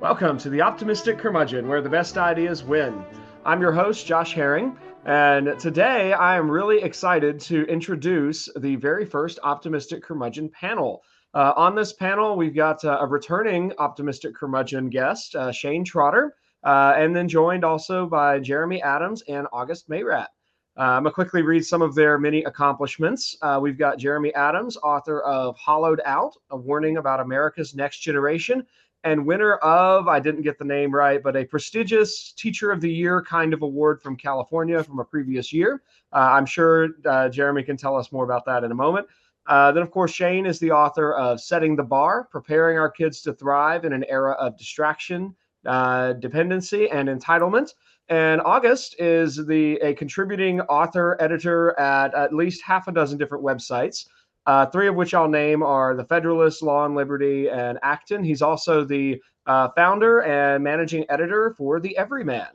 Welcome to the Optimistic Curmudgeon, where the best ideas win. I'm your host, Josh Herring, and today I am really excited to introduce the very first Optimistic Curmudgeon panel. Uh, on this panel, we've got uh, a returning Optimistic Curmudgeon guest, uh, Shane Trotter, uh, and then joined also by Jeremy Adams and August Meyrat. I'm going to quickly read some of their many accomplishments. Uh, we've got Jeremy Adams, author of Hollowed Out, a warning about America's next generation, and winner of, I didn't get the name right, but a prestigious Teacher of the Year kind of award from California from a previous year. Uh, I'm sure uh, Jeremy can tell us more about that in a moment. Uh, then, of course, Shane is the author of Setting the Bar Preparing Our Kids to Thrive in an Era of Distraction, uh, Dependency, and Entitlement. And August is the a contributing author editor at at least half a dozen different websites. Uh, three of which I'll name are The Federalist, Law and Liberty, and Acton. He's also the uh, founder and managing editor for The Everyman.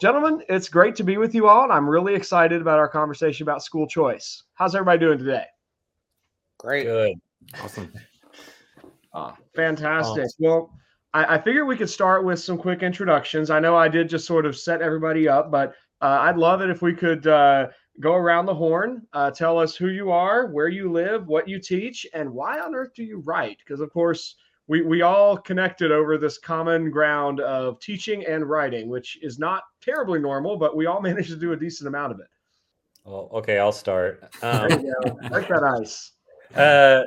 Gentlemen, it's great to be with you all, and I'm really excited about our conversation about school choice. How's everybody doing today? Great. Good. Awesome. Ah, fantastic. Well, I, I figured we could start with some quick introductions. I know I did just sort of set everybody up, but uh, I'd love it if we could uh, go around the horn, uh, tell us who you are, where you live, what you teach, and why on earth do you write? Because, of course, we, we all connected over this common ground of teaching and writing, which is not terribly normal, but we all managed to do a decent amount of it. Well, okay, I'll start. Um. Break that ice. uh,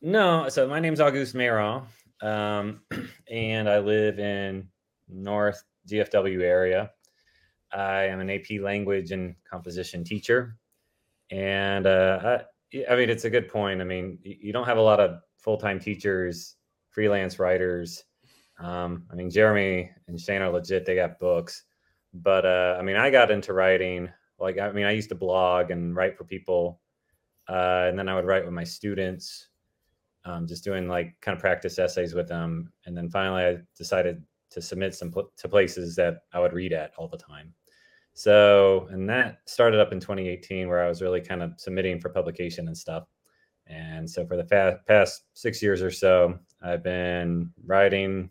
no, so my name's Auguste Meyrat, um, and I live in North DFW area. I am an AP language and composition teacher, and uh, I, I mean it's a good point. I mean you don't have a lot of full time teachers, freelance writers. Um, I mean Jeremy and Shane are legit; they got books, but uh, I mean I got into writing. Like I mean I used to blog and write for people, uh, and then I would write with my students um, just doing like kind of practice essays with them. And then finally, I decided to submit some pl- to places that I would read at all the time. So, and that started up in 2018, where I was really kind of submitting for publication and stuff. And so, for the fa- past six years or so, I've been writing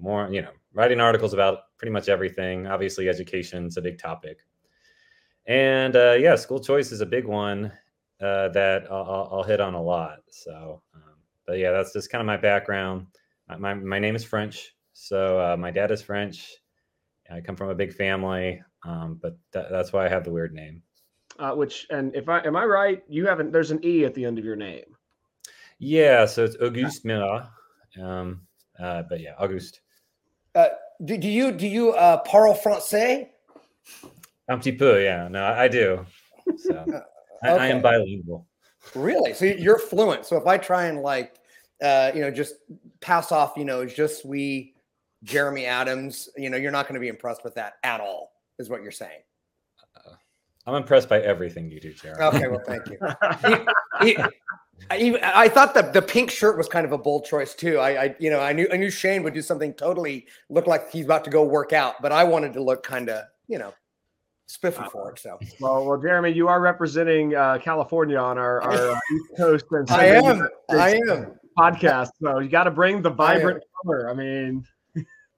more, you know, writing articles about pretty much everything. Obviously, education's a big topic. And uh, yeah, school choice is a big one uh, that I'll, I'll, hit on a lot. So, um, but yeah, that's just kind of my background. My, my name is French. So uh, my dad is French. I come from a big family, um, but tha- that's why I have the weird name. Uh, which, and if I am I right, you haven't, there's an E at the end of your name. Yeah, so it's Auguste Meyrat. Um, uh, but yeah, Auguste. Uh, do, do you do you uh, parle français? Un petit peu, yeah. No, I, I do. So I, I am bilingual. Really? So you're fluent. So if I try and like, uh, you know, just pass off, you know, just we, Jeremy Adams, you know, you're not going to be impressed with that at all, is what you're saying. I'm impressed by everything you do, Jeremy. Okay, well, thank you. He- I, I thought the the pink shirt was kind of a bold choice too. I, I, you know, I knew I knew Shane would do something totally look like he's about to go work out, but I wanted to look kind of, you know, spiffy for it. So Well, well, Jeremy, you are representing uh, California on our, our uh, East Coast and I am, United I am. podcast. So you got to bring the I vibrant color. I mean,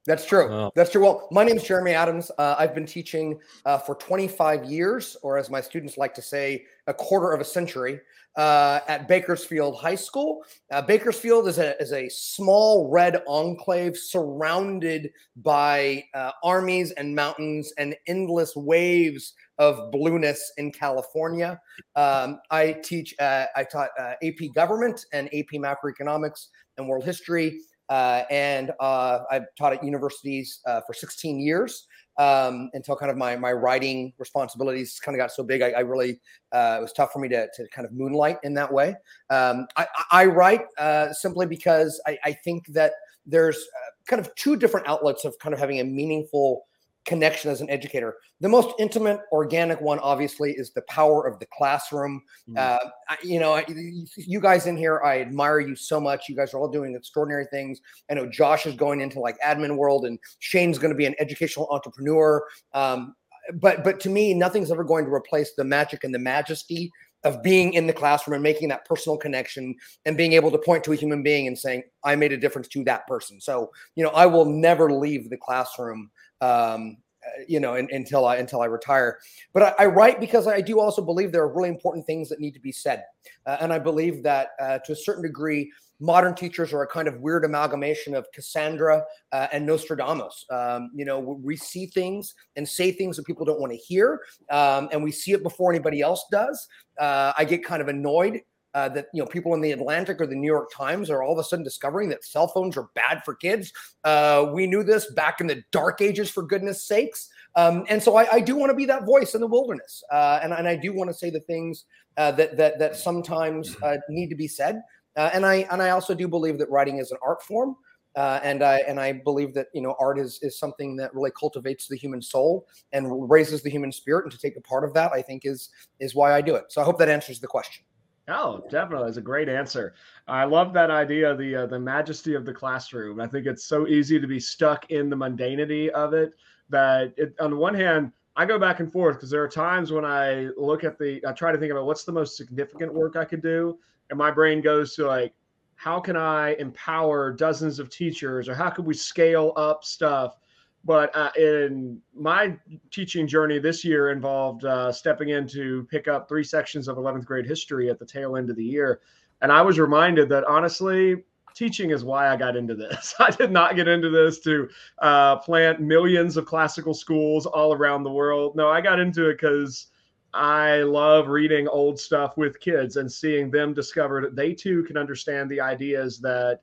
That's true. Wow. That's true. Well, my name is Jeremy Adams. Uh, I've been teaching uh, for 25 years, or as my students like to say, a quarter of a century uh, at Bakersfield High School. Uh, Bakersfield is a, is a small red enclave surrounded by uh, armies and mountains and endless waves of blueness in California. Um, I teach, uh, I taught uh, AP government and AP macroeconomics and world history uh, and uh, I've taught at universities uh, for 16 years um, until kind of my my writing responsibilities kind of got so big. I, I really uh, it was tough for me to, to kind of moonlight in that way. Um, I, I write uh, simply because I, I think that there's uh, kind of two different outlets of kind of having a meaningful connection as an educator. The most intimate, organic one, obviously, is the power of the classroom. Mm. Uh, I- you know, I, you guys in here, I admire you so much. You guys are all doing extraordinary things. I know Josh is going into like admin world, and Shane's going to be an educational entrepreneur. Um, but but to me, nothing's ever going to replace the magic and the majesty of being in the classroom and making that personal connection and being able to point to a human being and saying, I made a difference to that person. So, you know, I will never leave the classroom. Um, you know, in, until I until I retire. But I, I, write because I do also believe there are really important things that need to be said, uh, and I believe that uh, to a certain degree, modern teachers are a kind of weird amalgamation of Cassandra uh, and Nostradamus. Um, you know, we see things and say things that people don't want to hear, um, and we see it before anybody else does. Uh, I get kind of annoyed uh, that you know people in the Atlantic or the New York Times are all of a sudden discovering that cell phones are bad for kids. Uh, we knew this back in the dark ages, for goodness sakes. Um, and so I, I do want to be that voice in the wilderness, uh, and, and I do want to say the things uh, that that that sometimes uh, need to be said. Uh, and I and I also do believe that writing is an art form. Uh, and I and I believe that you know art is is something that really cultivates the human soul and raises the human spirit, and to take a part of that, I think is is why I do it. So I hope that answers the question. Oh, definitely, it's a great answer. I love that idea, the uh, the majesty of the classroom. I think it's so easy to be stuck in the mundanity of it. That it, on the one hand, I go back and forth because there are times when I look at the, I try to think about what's the most significant work I could do, and my brain goes to like how can i empower dozens of teachers or how could we scale up stuff but uh, in my teaching journey this year involved uh, stepping in to pick up three sections of 11th grade history at the tail end of the year. And i was reminded that honestly teaching is why i got into this. I did not get into this to uh, plant millions of classical schools all around the world. No i got into it because I love reading old stuff with kids and seeing them discover that they too can understand the ideas that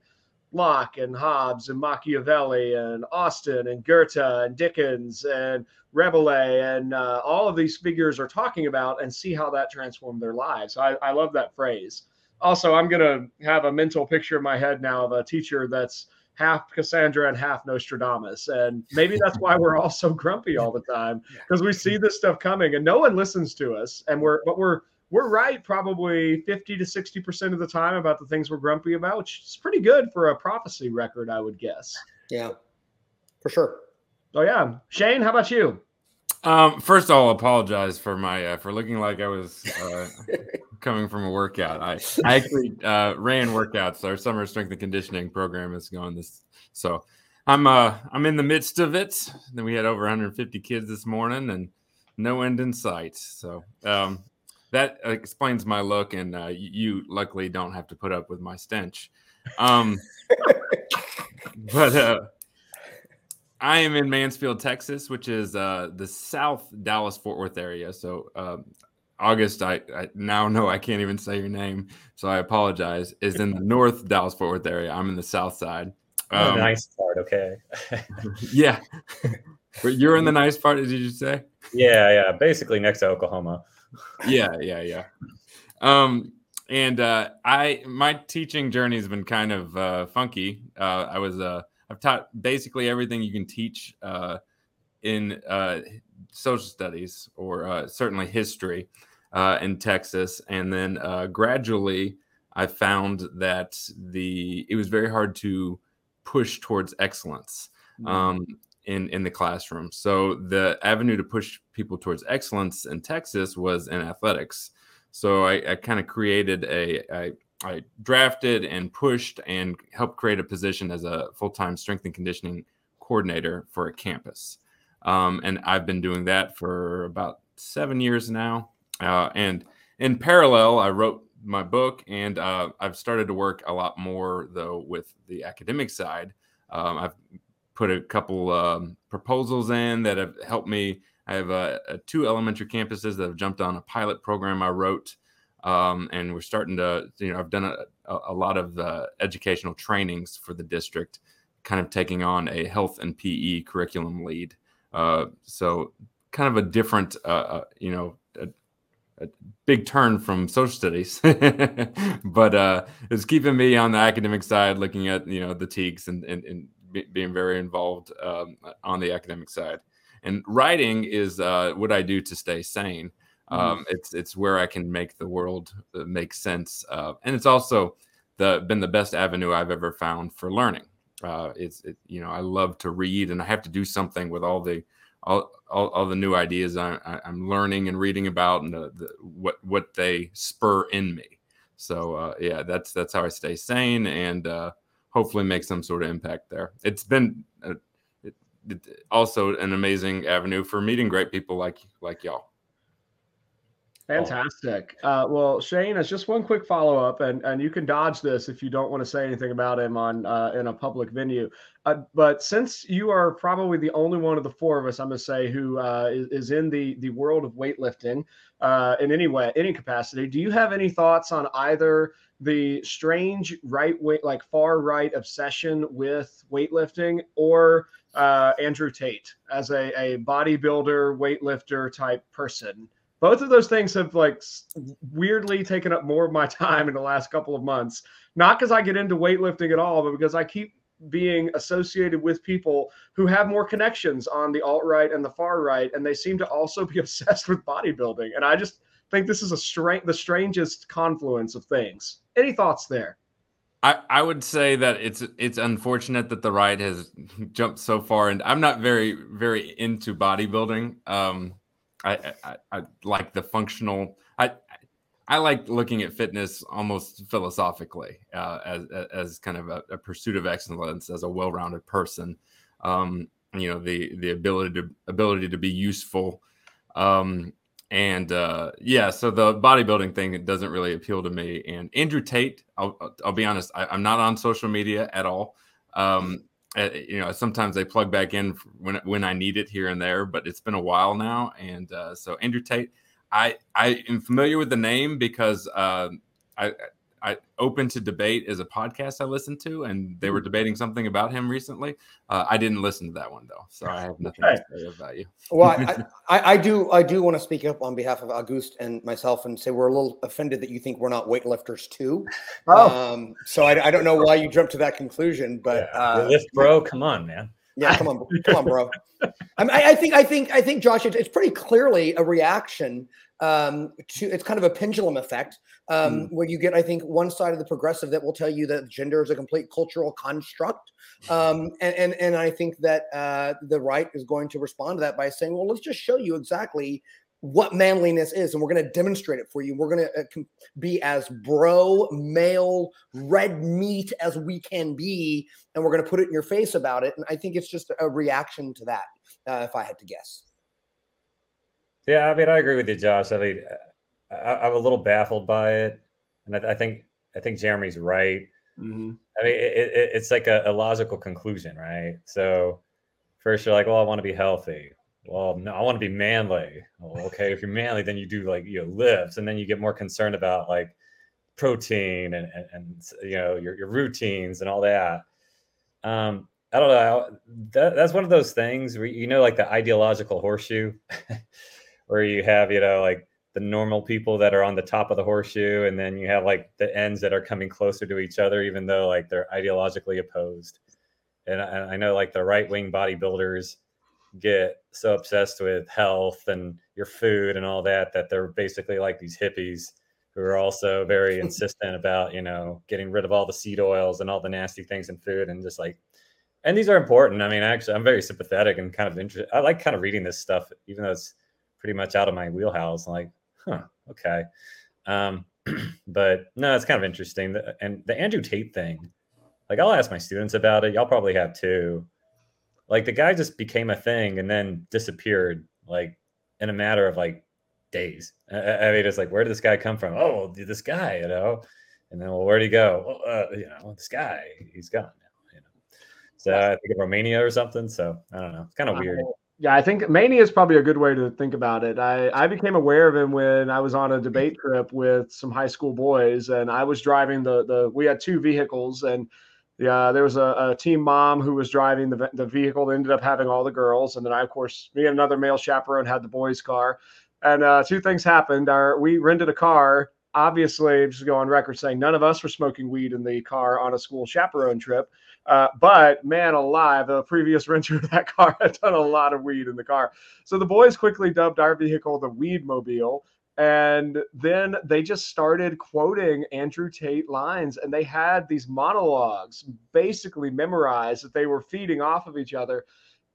Locke and Hobbes and Machiavelli and Austen and Goethe and Dickens and Rabelais and uh, all of these figures are talking about and see how that transformed their lives. I, I love that phrase. Also, I'm going to have a mental picture in my head now of a teacher that's half Cassandra and half Nostradamus. And maybe that's why we're all so grumpy all the time because we see this stuff coming and no one listens to us. And we're, but we're, we're right probably 50 to 60% of the time about the things we're grumpy about, which is pretty good for a prophecy record, I would guess. Yeah, for sure. Oh, yeah. Shane, how about you? Um, first, I'll apologize for my uh, for looking like I was uh, coming from a workout. I, I actually uh, ran workouts. Our summer strength and conditioning program is going this, so I'm uh I'm in the midst of it. Then we had over 150 kids this morning and no end in sight. So um, that explains my look, and uh, you luckily don't have to put up with my stench. Um, but uh, I am in Mansfield, Texas, which is uh, the South Dallas Fort Worth area. So, uh, August, I, I, now know I can't even say your name, so I apologize. Is in the North Dallas Fort Worth area. I'm in the South side. Um, nice part, okay. yeah, but you're in the nice part. Did you say? Yeah, yeah. Basically next to Oklahoma. Yeah, yeah, yeah. Um, and uh, I my teaching journey has been kind of uh, funky. Uh, I was uh, I've taught basically everything you can teach uh, in uh, social studies or uh, certainly history uh, in Texas, and then uh, gradually I found that the it was very hard to push towards excellence. Mm-hmm. Um, in, in the classroom. So the avenue to push people towards excellence in Texas was in athletics. So I, I kind of created a, a I drafted and pushed and helped create a position as a full time strength and conditioning coordinator for a campus. Um, and I've been doing that for about seven years now. Uh, and in parallel, I wrote my book and uh, I've started to work a lot more, though, with the academic side. Um, I've put a couple um, proposals in that have helped me. I have uh, two elementary campuses that have jumped on a pilot program I wrote um, and we're starting to you know i've done a, a lot of uh, educational trainings for the district kind of taking on a health and pe curriculum lead uh, so kind of a different uh, uh you know a, a, big turn from social studies but uh, it's keeping me on the academic side looking at you know the TEKS and, and, and being very involved um, on the academic side and writing is uh, what i do to stay sane Mm-hmm. Um, it's it's where I can make the world uh, make sense, uh, and it's also the been the best avenue I've ever found for learning. Uh, it's it, you know I love to read, and I have to do something with all the all, all, all the new ideas I, am learning and reading about and the, the, what what they spur in me. So uh, yeah, that's that's how I stay sane and uh, hopefully make some sort of impact there. It's been uh, it, it, also an amazing avenue for meeting great people like like y'all. Fantastic. Uh, well, Shane, as just one quick follow up, and, and you can dodge this if you don't want to say anything about him on uh, in a public venue. Uh, but since you are probably the only one of the four of us, I'm going to say, who uh, is, is in the the world of weightlifting uh, in any way, any capacity, do you have any thoughts on either the strange right way, like far right obsession with weightlifting, or uh, Andrew Tate as a, a bodybuilder, weightlifter type person? both of those things have like weirdly taken up more of my time in the last couple of months not because i get into weightlifting at all but because i keep being associated with people who have more connections on the alt right and the far right and they seem to also be obsessed with bodybuilding and i just think this is a strange the strangest confluence of things any thoughts there I, I would say that it's it's unfortunate that the right has jumped so far and I'm not very very into bodybuilding um I, I, I like the functional. I I like looking at fitness almost philosophically uh, as as kind of a, a, pursuit of excellence as a well-rounded person. Um, you know the the ability to ability to be useful. Um, and uh, yeah, so the bodybuilding thing doesn't really appeal to me. And Andrew Tate, I'll, I'll be honest, I, am not on social media at all. Um, uh, you know, sometimes I plug back in when when I need it here and there, but it's been a while now. And uh, so Andrew Tate, I I am familiar with the name because uh, I I open to debate is a podcast I listened to, and they were hmm. debating something about him recently. Uh, I didn't listen to that one though, so I have nothing okay. to say about you. well, I, I, I, do I do want to speak up on behalf of Auguste and myself and say we're a little offended that you think we're not weightlifters too. Oh, um, so I, I don't know why you jumped to that conclusion, but yeah. uh, lift, bro. Come on, man. Yeah, come on, come on, bro. I, mean, I, think I think I think Josh, it's, it's pretty clearly a reaction um, to it's kind of a pendulum effect um, mm. where you get, I think, one side of the progressive that will tell you that gender is a complete cultural construct, um, and, and and I think that uh, the right is going to respond to that by saying, well, let's just show you exactly what manliness is, and we're going to demonstrate it for you. We're going to uh, be as bro, male, red meat as we can be, and we're going to put it in your face about it. And I think it's just a reaction to that, uh, if I had to guess. Yeah, I mean, I agree with you, Josh. I mean, I, am a little baffled by it, and I, I, think I think Jeremy's right. Mm-hmm. I mean, it, it, it's like a, a, logical conclusion, right? So first you're like, well, I want to be healthy. Well, no, I want to be manly. Well, okay, if you're manly, then you do like you know lifts, and then you get more concerned about like protein and and, and you know your your routines and all that. Um, I don't know. That, that's one of those things where you know, like the ideological horseshoe. where you have you know like the normal people that are on the top of the horseshoe and then you have like the ends that are coming closer to each other even though like they're ideologically opposed. And i, I know like the right-wing bodybuilders get so obsessed with health and your food and all that that they're basically like these hippies who are also very insistent about you know getting rid of all the seed oils and all the nasty things in food and just like and these are important. I mean actually i'm very sympathetic and kind of interested i like kind of reading this stuff even though it's pretty much out of my wheelhouse. I'm like, huh, okay. Um, but no, it's kind of interesting. And the Andrew Tate thing, like I'll ask my students about it. Y'all probably have too. Like the guy just became a thing and then disappeared like in a matter of like days. I, I mean, it's like, where did this guy come from? Oh, this guy, you know. And then, well, where'd he go? Well, uh, you know, this guy, he's gone now. You know. So I think of Romania or something. So I don't know. It's kind of weird. Yeah, I think mania is probably a good way to think about it. I, I became aware of him when I was on a debate trip with some high school boys, and I was driving the the. We had two vehicles, and yeah, there was a, a team mom who was driving the the vehicle that ended up having all the girls, and then I, of course, me and another male chaperone had the boys' car, and uh, two things happened. Our we rented a car. Obviously, just go on record saying none of us were smoking weed in the car on a school chaperone trip. Uh, but man alive, the previous renter of that car had done a lot of weed in the car. So the boys quickly dubbed our vehicle the Weed Mobile. And then they just started quoting Andrew Tate lines, and they had these monologues basically memorized that they were feeding off of each other.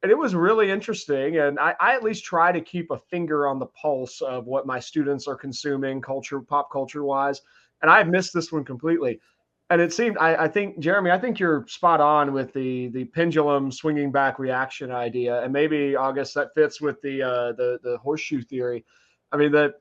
and it was really interesting. And I, I, at least try to keep a finger on the pulse of what my students are consuming, culture, pop culture wise. And I missed this one completely. And it seemed, I, I think, Jeremy, I think you're spot on with the the pendulum swinging back reaction idea, and maybe August that fits with the uh, the the horseshoe theory. I mean that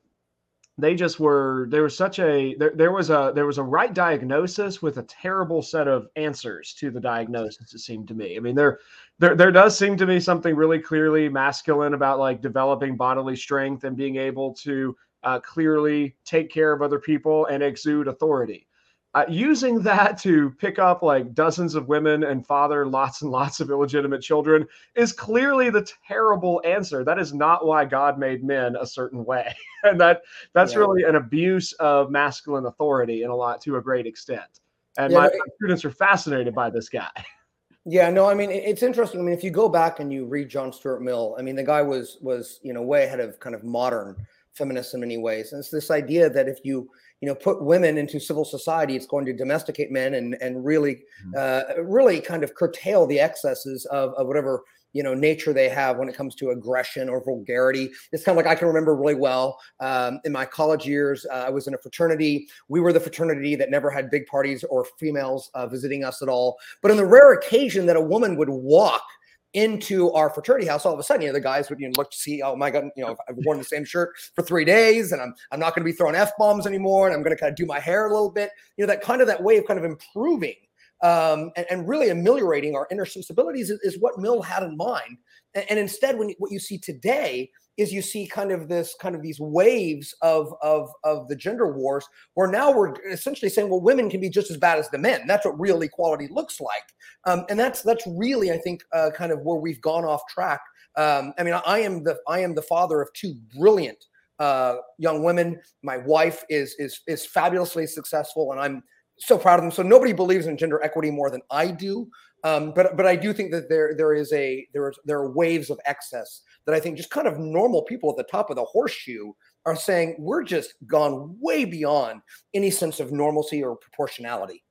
they just were there was such a there, there was a there was a right diagnosis with a terrible set of answers to the diagnosis it seemed to me. I mean there there there does seem to be something really clearly masculine about like developing bodily strength and being able to uh, clearly take care of other people and exude authority uh, using that to pick up like dozens of women and father lots and lots of illegitimate children is clearly the terrible answer. That is not why God made men a certain way, and that that's yeah. really an abuse of masculine authority in a lot to a great extent. And yeah, my, my students are fascinated by this guy. Yeah, no, I mean it's interesting. I mean, if you go back and you read John Stuart Mill, I mean the guy was was you know way ahead of kind of modern feminists in many ways, and it's this idea that if you you know put women into civil society it's going to domesticate men and and really mm-hmm. uh, really kind of curtail the excesses of, of whatever you know nature they have when it comes to aggression or vulgarity. It's kind of like i can remember really well um, in my college years uh, i was in a fraternity. We were the fraternity that never had big parties or females uh, visiting us at all. But on the rare occasion that a woman would walk into our fraternity house, all of a sudden, you know, the guys would you know, look to see, oh my god, you know, I've worn the same shirt for three days, and I'm I'm not going to be throwing f bombs anymore, and I'm going to kind of do my hair a little bit, you know, that kind of that way of kind of improving um, and, and, really ameliorating our inner sensibilities is, is, what Mill had in mind. And, and instead, when what you see today is you see kind of this kind of these waves of of of the gender wars where now we're essentially saying well women can be just as bad as the men. That's what real equality looks like. Um, and that's that's really i think uh, kind of where we've gone off track. Um, i mean i am the i am the father of two brilliant uh, young women. My wife is is is fabulously successful and i'm so proud of them. So nobody believes in gender equity more than i do. Um, but but I do think that there there is a there is there are waves of excess that I think just kind of normal people at the top of the horseshoe are saying we're just gone way beyond any sense of normalcy or proportionality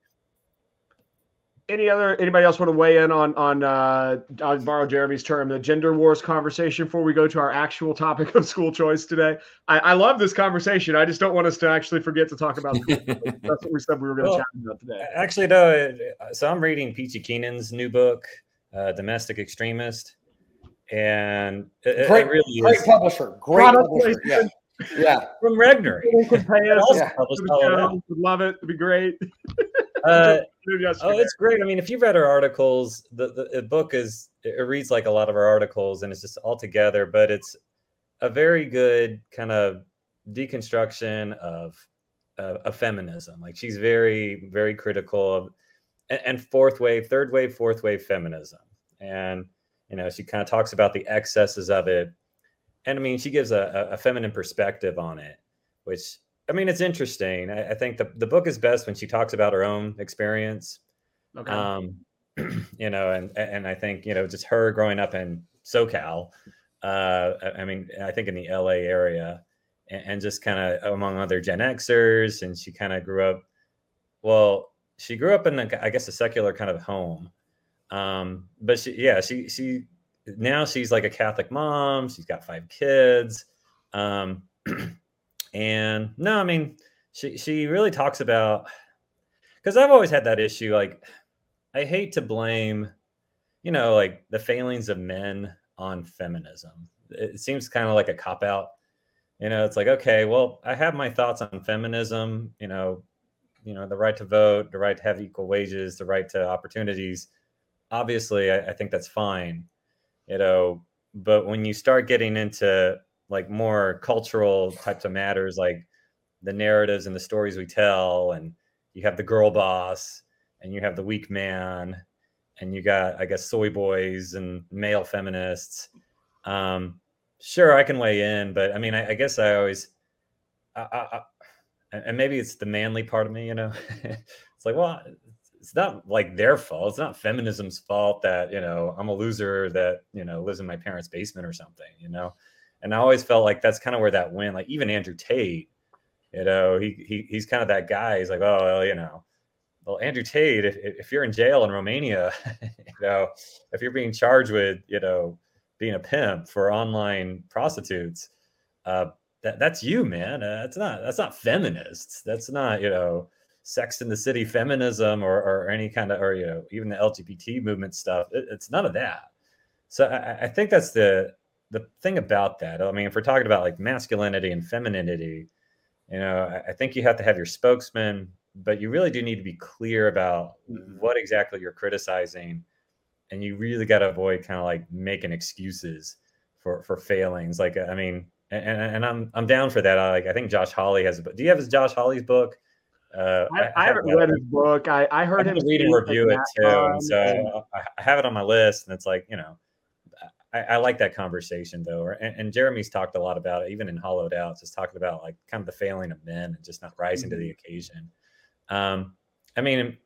any other anybody else want to weigh in on on uh I'll borrow Jeremy's term the gender wars conversation before we go to our actual topic of school choice today? I, I love this conversation. I just don't want us to actually forget to talk about that's what we said we were going to well, chat about today. Actually, no. So I'm reading Peachy Keenan's new book, uh, Domestic Extremist, and it, great, it really great is publisher, great publisher. Yeah. Yeah, from Regnery. Yeah. Would love it. It'd be great. Uh, oh, it's great. I mean, if you've read our articles, the, the, the, book is it reads like a lot of our articles, and it's just all together. But it's a very good kind of deconstruction of uh, of feminism. Like she's very very critical of and, and fourth wave, third wave, fourth wave feminism, and you know she kind of talks about the excesses of it. And I mean, she gives a, a feminine perspective on it, which I mean, it's interesting. I, I, think the, the book is best when she talks about her own experience. Okay. Um, you know, and and I think you know just her growing up in SoCal. Uh, I mean, I think in the LA area, and, and just kind of among other Gen Xers, and she kind of grew up. Well, she grew up in, a, I guess, a secular kind of home. Um, but she, yeah, she she now she's like a Catholic mom. She's got five kids. Um, And no, I mean, she she really talks about because I've always had that issue. Like, I hate to blame, you know, like the failings of men on feminism. It seems kind of like a cop out. You know, it's like, okay, well, I have my thoughts on feminism. You know, you know, the right to vote, the right to have equal wages, the right to opportunities. Obviously, I, I think that's fine. You know, but when you start getting into like more cultural types of matters like the narratives and the stories we tell and you have the girl boss and you have the weak man and you got i guess soy boys and male feminists um sure i can weigh in but i mean i, I guess i always I, I, and maybe it's the manly part of me you know it's like well it's not like their fault it's not feminism's fault that you know i'm a loser that you know lives in my parents basement or something you know and I always felt like that's kind of where that went. Like even Andrew Tate, you know, he, he he's kind of that guy. He's like, oh, well, you know, well, Andrew Tate, if, if you're in jail in Romania, you know, if you're being charged with, you know, being a pimp for online prostitutes, uh, that that's you, man. Uh, that's not that's not feminists. That's not you know Sex in the City feminism or or any kind of or you know even the LGBT movement stuff. It, it's none of that. So I, I think that's the the thing about that. I mean, if we're talking about like masculinity and femininity, you know, I, I think you have to have your spokesman, but you really do need to be clear about Mm-hmm. what exactly you're criticizing and you really got to avoid kind of like making excuses for for failings like i mean and, and i'm i'm down for that I, like i think Josh Hawley has a book do you have his Josh Hawley's book uh I, I haven't read his book. I, I heard him read and review it too and so and- I, have it on my list and it's like you know I, I like that conversation though and, and jeremy's talked a lot about it even in hollowed out just talking about like kind of the failing of men and just not rising to the occasion um i mean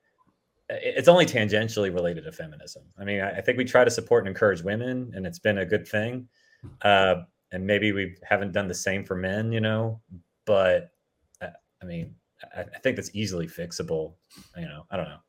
it's only tangentially related to feminism. I mean, I, I think we try to support and encourage women, and it's been a good thing. Uh, and maybe we haven't done the same for men, you know. But uh, I mean, I, I think that's easily fixable. You know, I don't know.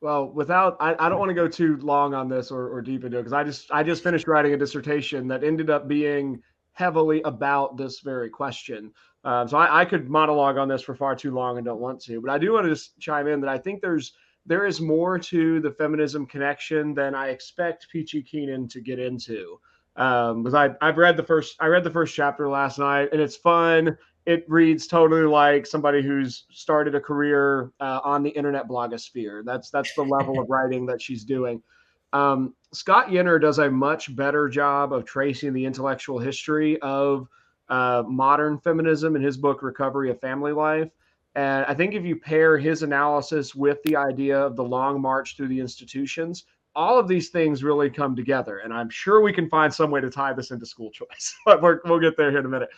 Well, without I, I don't want to go too long on this or, or deep into it because I just I just finished writing a dissertation that ended up being heavily about this very question. Um, so I, I could monologue on this for far too long and don't want to, but I do want to just chime in that I think there's there is more to the feminism connection than I expect Peachy Keenan to get into. Um, because I I've read the first I read the first chapter last night and it's fun. It reads totally like somebody who's started a career uh, on the internet blogosphere. That's that's the level of writing that she's doing. Um, Scott Yenor does a much better job of tracing the intellectual history of uh, modern feminism in his book Recovery of Family Life. And I think if you pair his analysis with the idea of the long march through the institutions, all of these things really come together. And I'm sure we can find some way to tie this into school choice, but we're, we'll get there here in a minute.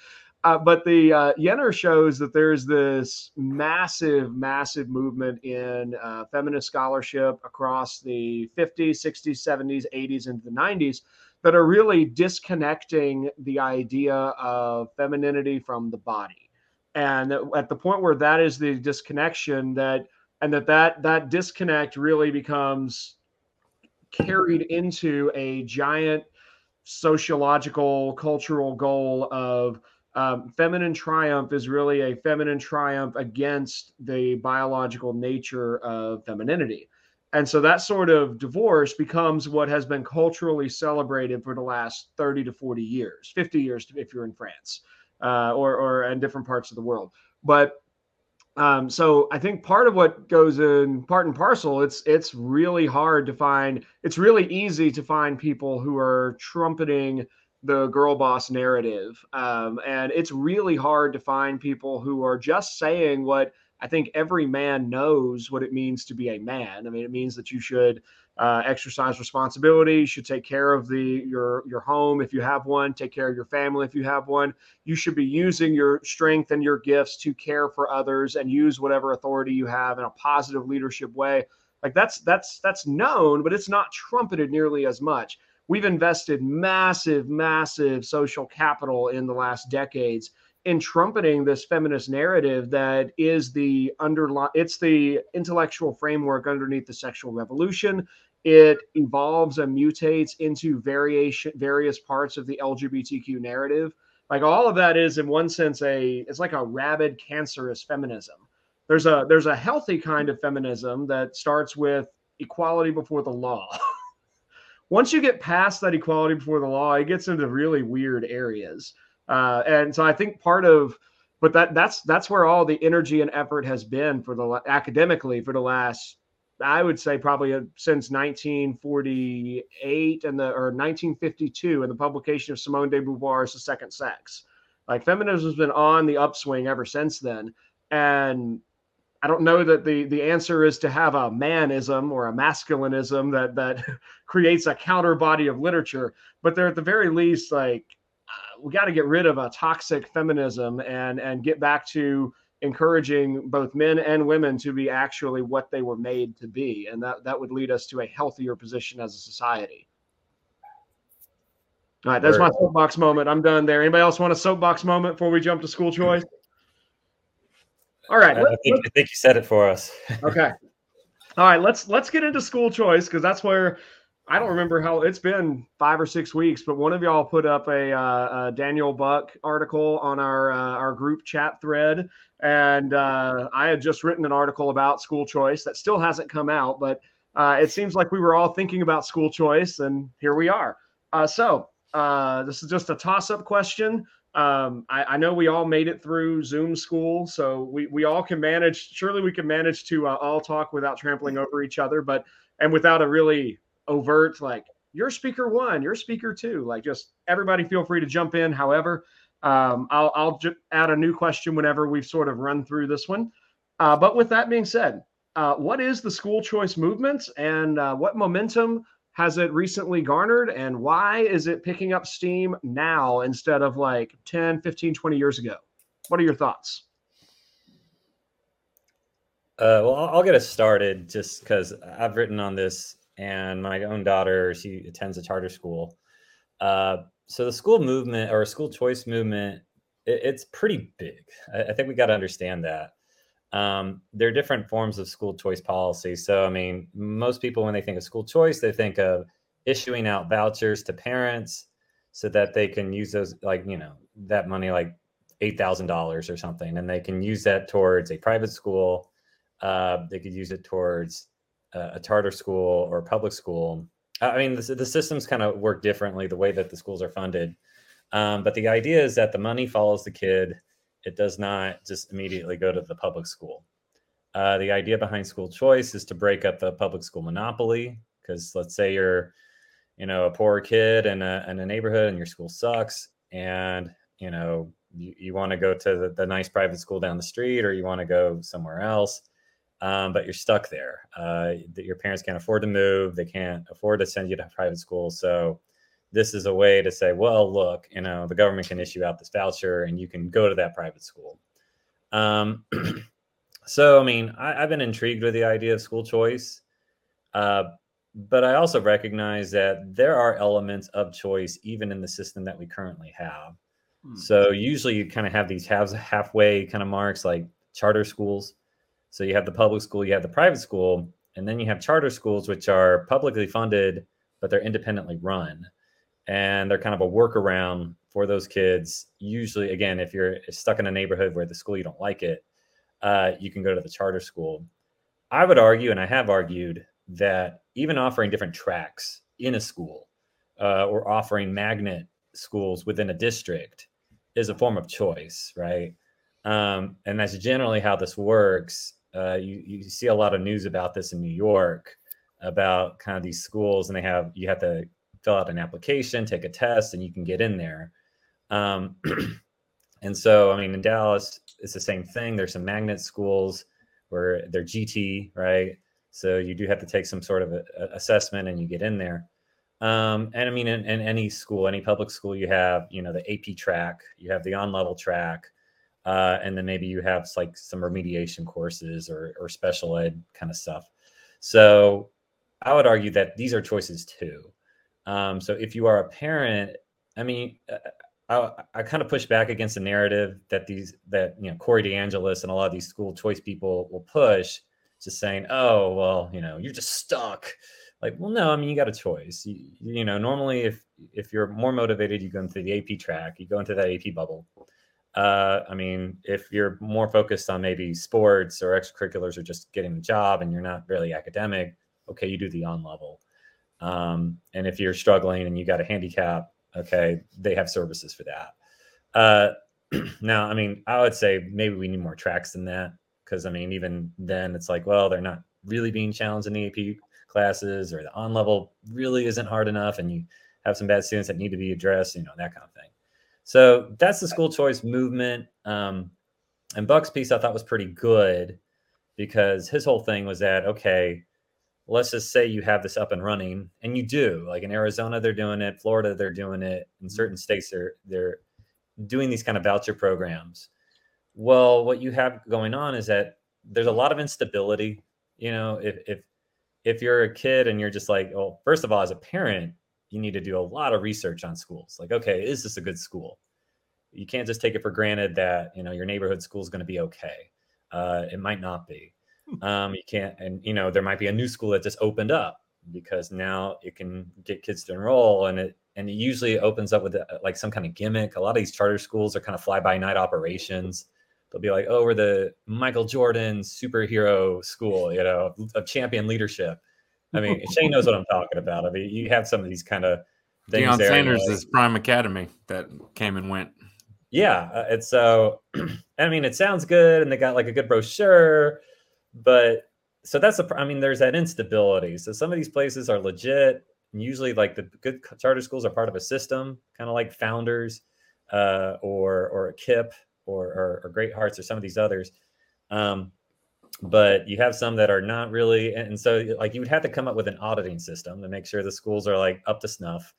Uh, but the uh, Yenor shows that there's this massive, massive movement in uh, feminist scholarship across the 50s, 60s, 70s, 80s, and the 90s that are really disconnecting the idea of femininity from the body. And at the point where that is the disconnection that and that that that disconnect really becomes carried into a giant sociological cultural goal of um, feminine triumph is really a feminine triumph against the biological nature of femininity and so that sort of divorce becomes what has been culturally celebrated for the last 30 to 40 years 50 years if you're in france uh, or or in different parts of the world. But um, so I think part of what goes in part and parcel, it's it's really hard to find. It's really easy to find people who are trumpeting the girl boss narrative, um, and it's really hard to find people who are just saying what I think every man knows what it means to be a man. I mean, it means that you should uh, exercise responsibility. You should take care of the your your home if you have one. Take care of your family if you have one. You should be using your strength and your gifts to care for others and use whatever authority you have in a positive leadership way. Like that's that's that's known, but it's not trumpeted nearly as much. We've invested massive, massive social capital in the last decades in trumpeting this feminist narrative that is the underlying it's the intellectual framework underneath the sexual revolution. It evolves and mutates into variation various parts of the lgbtq narrative. Like all of that is in one sense a it's like a rabid cancerous feminism. There's a there's a healthy kind of feminism that starts with equality before the law once you get past that equality before the law it gets into really weird areas uh, and so I think part of, but that that's that's where all the energy and effort has been for the academically for the last, I would say probably since 1948 and the or 1952 and the publication of Simone de Beauvoir's The Second Sex. Like feminism has been on the upswing ever since then, and I don't know that the the answer is to have a manism or a masculinism that that creates a counter body of literature, but they're at the very least like uh, we got to get rid of a toxic feminism and and get back to encouraging both men and women to be actually what they were made to be and that that would lead us to a healthier position as a society. All right that's my soapbox moment. I'm done there. Anybody else want a soapbox moment before we jump to school choice all right I, think, I think you said it for us okay all right let's let's get into school choice because that's where I don't remember how it's been five or six weeks, but one of y'all put up a, uh, a Daniel Buck article on our uh, our group chat thread, and uh, I had just written an article about school choice that still hasn't come out, but uh, it seems like we were all thinking about school choice, and here we are. Uh, so uh, this is just a toss up question. Um, I, I, know we all made it through Zoom school, so we, we all can manage. Surely we can manage to all talk without trampling over each other, but and without a really overt like your speaker one, your speaker two. Like just everybody feel free to jump in. However, um, I'll I'll j- add a new question whenever we've sort of run through this one. Uh, but with that being said, uh, what is the school choice movement and uh, what momentum has it recently garnered and why is it picking up steam now instead of like 10 15 20 years ago? What are your thoughts? Uh, well i'll get us started just because i've written on this and my own daughter she attends a charter school. Uh, so the school movement or school choice movement it, it's pretty big. I, I think we got to understand that um, there are different forms of school choice policy so i mean most people when they think of school choice they think of issuing out vouchers to parents so that they can use those like you know that money like $8000 or something and they can use that towards a private school uh, they could use it towards a charter school or public school. I mean, the, the systems kind of work differently the way that the schools are funded. Um, but the idea is that the money follows the kid. It does not just immediately go to the public school. Uh, the idea behind school choice is to break up the public school monopoly. Because let's say you're, you know, a poor kid in a, in a neighborhood and your school sucks, and you know you, you want to go to the, the nice private school down the street, or you want to go somewhere else um, but you're stuck there. Uh, your parents can't afford to move, they can't afford to send you to private school. So this is a way to say, well, look, you know, the government can issue out this voucher, and you can go to that private school. Um, so, I mean, I, have been intrigued with the idea of school choice, uh, but I also recognize that there are elements of choice even in the system that we currently have. Hmm. So usually you kind of have these halves halfway kind of marks like charter schools so you have the public school, you have the private school, and then you have charter schools, which are publicly funded, but they're independently run. And they're kind of a workaround for those kids. Usually, again, if you're stuck in a neighborhood where the school you don't like it, uh, you can go to the charter school. I would argue, and I have argued, that even offering different tracks in a school uh, or offering magnet schools within a district is a form of choice, right? Um, and that's generally how this works uh, you, you see a lot of news about this in New York about kind of these schools, and they have you have to fill out an application, take a test, and you can get in there. Um, and so, I mean, in Dallas, it's the same thing. There's some magnet schools where they're GT, right? So you do have to take some sort of a, a assessment, and you get in there. Um, and I mean, in, in, any school, any public school, you have, you know, the AP track, you have the on-level track, uh, and then maybe you have like some remediation courses or, or special ed kind of stuff. So I would argue that these are choices too. Um, so if you are a parent, I mean, uh, I, I kind of push back against the narrative that these that you know Corey DeAngelis and a lot of these school choice people will push, just saying, oh well, you know, you're just stuck. Like, well, no, I mean, you got a choice. You, you know, normally if if you're more motivated, you go into the AP track, you go into that AP bubble. Uh, I mean, if you're more focused on maybe sports or extracurriculars or just getting a job and you're not really academic, okay, you do the on level. Um, and if you're struggling and you got a handicap, okay, they have services for that. Uh, now, I mean, I would say maybe we need more tracks than that because I mean, even then, it's like, well, they're not really being challenged in the AP classes or the on level really isn't hard enough, and you have some bad students that need to be addressed, you know, that kind of thing. So that's the school choice movement. Um, and Buck's piece I thought was pretty good because his whole thing was that, okay, let's just say you have this up and running, and you do. Like in Arizona, they're doing it, Florida, they're doing it, in mm-hmm. certain states, they're they're doing these kind of voucher programs. Well, what you have going on is that there's a lot of instability. You know, if if if you're a kid and you're just like, well, first of all, as a parent, you need to do a lot of research on schools. Like, okay, is this a good school? You can't just take it for granted that you know your neighborhood school is going to be okay. Uh, it might not be. Um, you can't, and you know there might be a new school that just opened up, because now it can get kids to enroll and it and it usually opens up with a, like some kind of gimmick. A lot of these charter schools are kind of fly by night operations. They'll be like, "Oh, we're the Michael Jordan superhero school, you know, of champion leadership." I mean, Shane knows what I'm talking about. I mean, you have some of these kind of things. Deion there, Sanders like, is Prime Academy that came and went. yeah, uh, and so I mean, it sounds good, and they got like a good brochure, but so that's a. I mean, there's that instability. So some of these places are legit. And usually, like the good charter schools are part of a system, kind of like Founders, uh, or or a KIPP, or, or or Great Hearts, or some of these others. Um, but you have some that are not really, and and so like you would have to come up with an auditing system to make sure the schools are like up to snuff.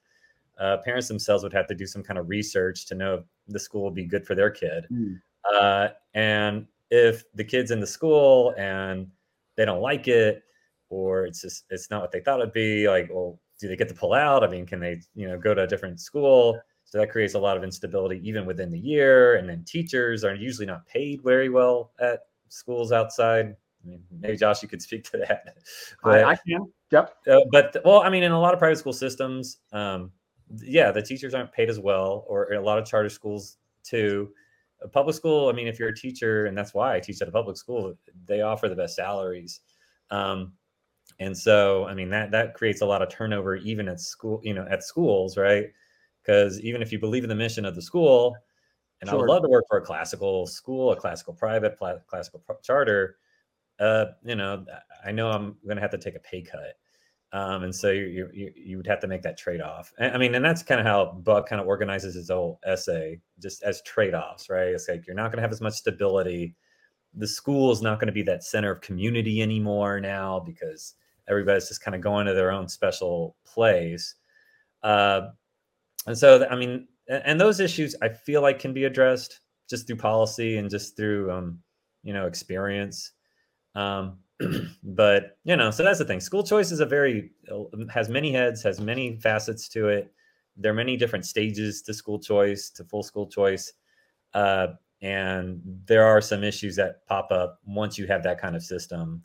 Uh, parents themselves would have to do some kind of research to know if the school would be good for their kid. Mm. Uh, and if the kids in the school and they don't like it, or it's just it's not what they thought it'd be, like, well, do they get to pull out? I mean, can they, you know, go to a different school? So that creates a lot of instability even within the year. And then teachers are usually not paid very well at schools outside. I mean, maybe Josh, you could speak to that. But- I, can. Yep. uh, but well, I mean, in a lot of private school systems, um, yeah, the teachers aren't paid as well, or a lot of charter schools too. A public school, I mean, if you're a teacher, and that's why I teach at a public school, they offer the best salaries. Um, and so, I mean, that that creates a lot of turnover even at school, you know, at schools, right? Because even if you believe in the mission of the school, and I would love to work for a classical school, a classical private, pla- classical pro- charter, uh, you know, I know I'm going to have to take a pay cut. Um, and so you, you you would have to make that trade off. I mean, and that's kind of how Buck kind of organizes his whole essay, just as trade offs, right? It's like you're not going to have as much stability. The school is not going to be that center of community anymore now because everybody's just kind of going to their own special place. Uh, and so, I mean, and those issues I feel like can be addressed just through policy and just through, um, you know, experience. Um, but you know, so that's the thing. School choice is a very has many heads, has many facets to it. There are many different stages to school choice, to full school choice, uh, and there are some issues that pop up once you have that kind of system.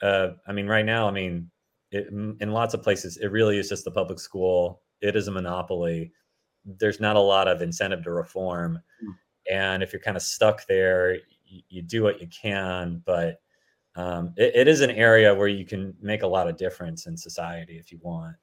Uh, I mean, right now, I mean, it, in lots of places, it really is just the public school. It is a monopoly. There's not a lot of incentive to reform, Mm. and if you're kind of stuck there, you, you do what you can, but um, it, it is an area where you can make a lot of difference in society if you want.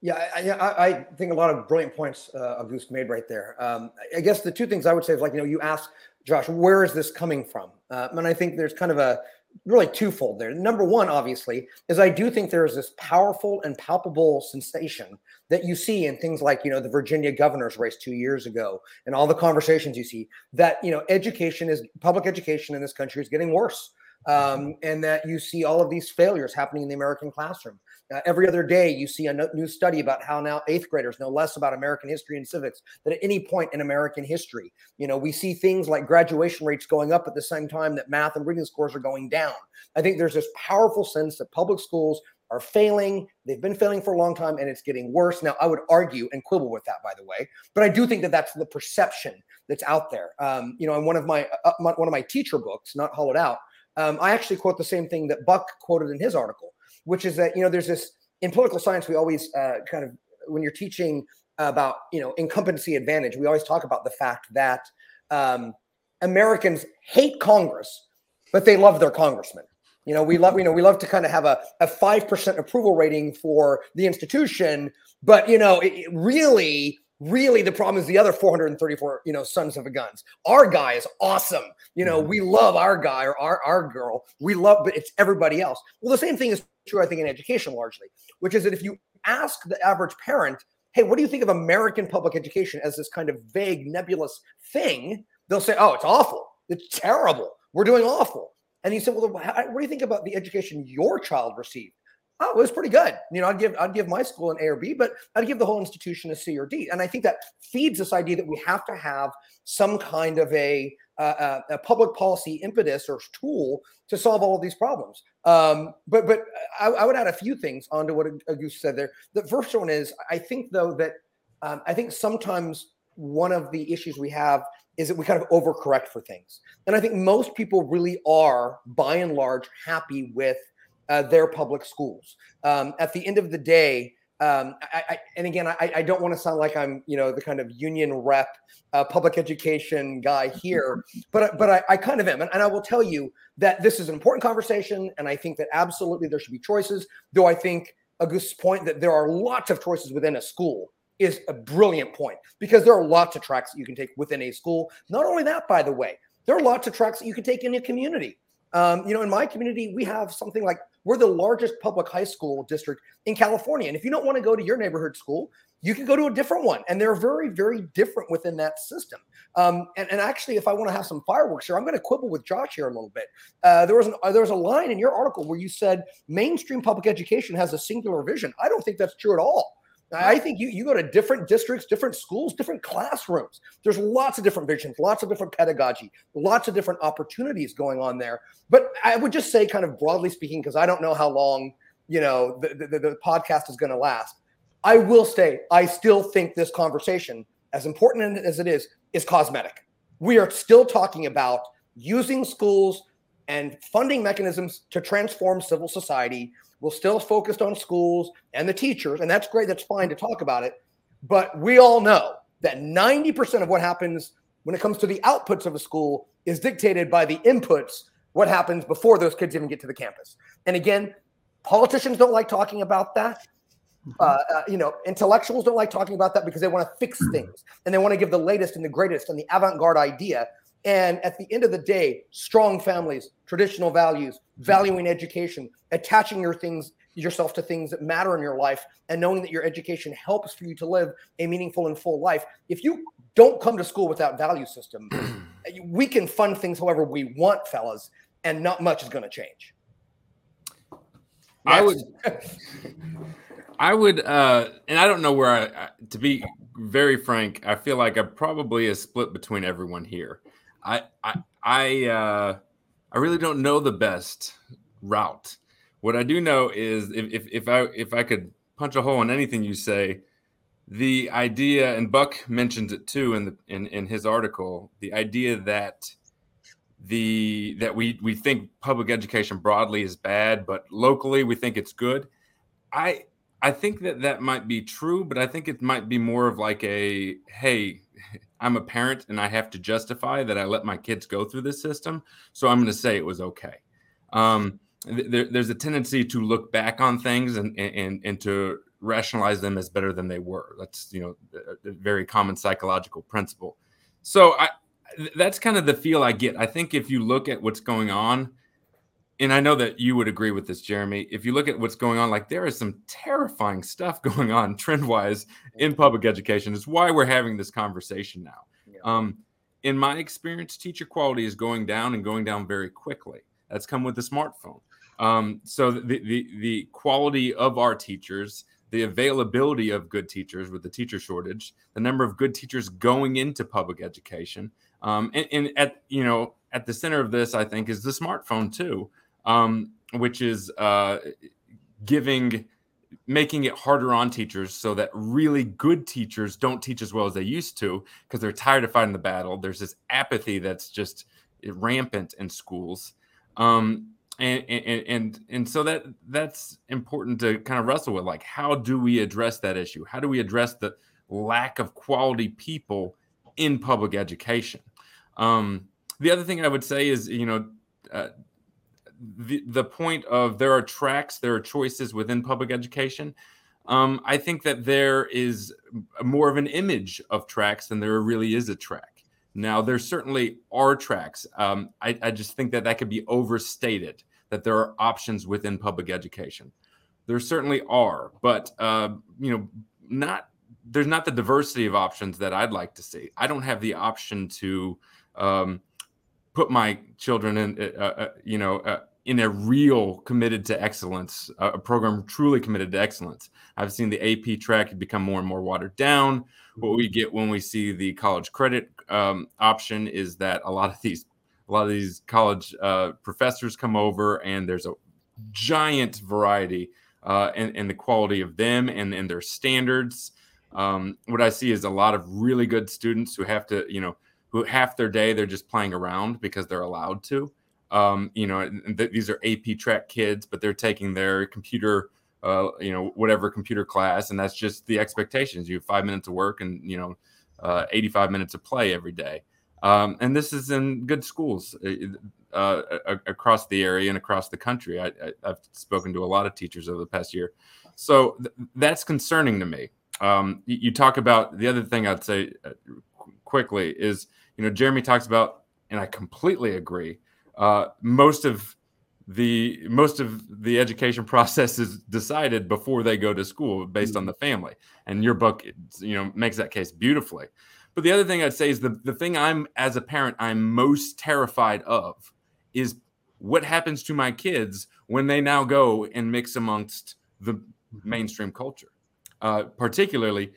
Yeah, I, I, I think a lot of brilliant points uh, made right there. Um, I guess the two things I would say is like, you know, you ask Josh, where is this coming from? Uh, and I think there's kind of a really twofold there. Number one, obviously, is I do think there is this powerful and palpable sensation that you see in things like, you know, the Virginia governor's race two years ago and all the conversations you see that, you know, education is public education in this country is getting worse. Um, and that you see all of these failures happening in the American classroom. Uh, every other day, you see a no- new study about how now eighth graders know less about American history and civics than at any point in American history. You know, we see things like graduation rates going up at the same time that math and reading scores are going down. I think there's this powerful sense that public schools are failing. They've been failing for a long time and it's getting worse. Now, I would argue and quibble with that, by the way, but I do think that that's the perception that's out there. Um, you know, in one of my, uh, my one of my teacher books, not hollowed out, um, I actually quote the same thing that Buck quoted in his article, which is that you know there's this in political science we always uh, kind of when you're teaching about you know incumbency advantage, we always talk about the fact that um, Americans hate Congress, but they love their congressman. You know, we love you know we love to kind of have a a five percent approval rating for the institution, but you know it, it really really the problem is the other 434 you know sons of a guns. Our guy is awesome. You know mm-hmm. we love our guy or our, our girl. We love but it's everybody else. Well the same thing is true i think in education largely which is that if you ask the average parent hey what do you think of american public education as this kind of vague nebulous thing? They'll say oh it's awful. It's terrible. We're doing awful. And you say well how- what do you think about the education your child received oh, it was pretty good. You know, I'd give I'd give my school an A or B, but I'd give the whole institution a C or D. And I think that feeds this idea that we have to have some kind of a uh, a, public policy impetus or tool to solve all of these problems. Um, but but I, I would add a few things onto what Auguste said there. The first one is I think though that um, I think sometimes one of the issues we have is that we kind of overcorrect for things. And I think most people really are, by and large, happy with uh, their public schools. Um, at the end of the day, um, I, I, and again, I, I don't want to sound like I'm, you know, the kind of union rep, uh, public education guy here, but but I, kind of am, and, and, I will tell you that this is an important conversation, and I think that absolutely there should be choices. Though I think Auguste's point that there are lots of choices within a school is a brilliant point because there are lots of tracks that you can take within a school. Not only that, by the way, there are lots of tracks that you can take in a community. Um, you know, in my community, we have something like we're the largest public high school district in California. And if you don't want to go to your neighborhood school, you can go to a different one. And they're very, very different within that system. Um, and, and, actually, if I want to have some fireworks here, I'm going to quibble with Josh here a little bit. Uh, there was an, uh, there was a line in your article where you said mainstream public education has a singular vision. I don't think that's true at all. I think you, you go to different districts, different schools, different classrooms. There's lots of different visions, lots of different pedagogy, lots of different opportunities going on there. But I would just say, kind of broadly speaking, because I don't know how long you know the, the, the podcast is going to last. I will say, I still think this conversation, as important as it is, is cosmetic. We are still talking about using schools and funding mechanisms to transform civil society we're still focused on schools and the teachers, and that's great. That's fine to talk about it. But we all know that 90% of what happens when it comes to the outputs of a school is dictated by the inputs, what happens before those kids even get to the campus. And again, politicians don't like talking about that. Mm-hmm. Uh, uh, you know, intellectuals don't like talking about that because they want to fix things and they want to give the latest and the greatest and the avant garde idea. And at the end of the day, strong families, traditional values, valuing education, attaching your things yourself to things that matter in your life, and knowing that your education helps for you to live a meaningful and full life. If you don't come to school with that value system, we can fund things however we want, fellas, and not much is going to change. I would, I would, uh, and I don't know where I, to be very frank, I feel like I probably a split between everyone here. I I I uh, I really don't know the best route. What I do know is if, if if I if I could punch a hole in anything you say, the idea and Buck mentions it too in the in, in his article, the idea that the that we we think public education broadly is bad, but locally we think it's good. I I think that that might be true, but I think it might be more of like a hey, I'm a parent and I have to justify that I let my kids go through this system. So I'm going to say it was okay. Um, there, there's a tendency to look back on things and, and, and to rationalize them as better than they were. That's, you know, a very common psychological principle. So I, that's kind of the feel I get. I think if you look at what's going on, and I know that you would agree with this, Jeremy. If you look at what's going on, like there is some terrifying stuff going on trend wise in public education. Is why we're having this conversation now. Yeah. Um, in my experience, teacher quality is going down and going down very quickly. That's come with the smartphone. Um, so the, the the quality of our teachers, the availability of good teachers with the teacher shortage, the number of good teachers going into public education, um, and, and at you know at the center of this, I think, is the smartphone too um, which is uh, giving making it harder on teachers so that really good teachers don't teach as well as they used to because they're tired of fighting the battle. There's this apathy that's just rampant in schools. Um, and, and and and so that that's important to kind of wrestle with like how do we address that issue how do we address the lack of quality people in public education um, the other thing i would say is you know uh, the, the point of there are tracks, there are choices within public education. Um, I think that there is more of an image of tracks than there really is a track. Now, there certainly are tracks. Um, I, I, just think that that could be overstated that there are options within public education. There certainly are, but uh, you know, not there's not the diversity of options that I'd like to see. I don't have the option to um, put my children in, uh, uh, you know, uh, in a real committed to excellence, a program truly committed to excellence. I've seen the AP track become more and more watered down. What we get when we see the college credit um, option is that a lot of these, a lot of these college uh, professors come over, and there's a giant variety uh, in, in, the quality of them and, and their standards. Um, what I see is a lot of really good students who have to, you know, who half their day they're just playing around because they're allowed to Um, you know, th- these are AP track kids, but they're taking their computer, uh, you know, whatever computer class, and that's just the expectations. You have five minutes of work and you know, uh, 85 minutes of play every day. Um, and this is in good schools uh, uh across the area and across the country. I, have spoken to a lot of teachers over the past year, so th- that's concerning to me. Um, you, you, talk about the other thing I'd say uh, quickly is you know Jeremy talks about, and I completely agree. Uh, most of the most of the education process is decided before they go to school based on mm-hmm. the family, and your book you know makes that case beautifully. But the other thing I'd say is the, the thing I'm, as a parent, I'm most terrified of is what happens to my kids when they now go and mix amongst the mainstream culture. Uh, particularly,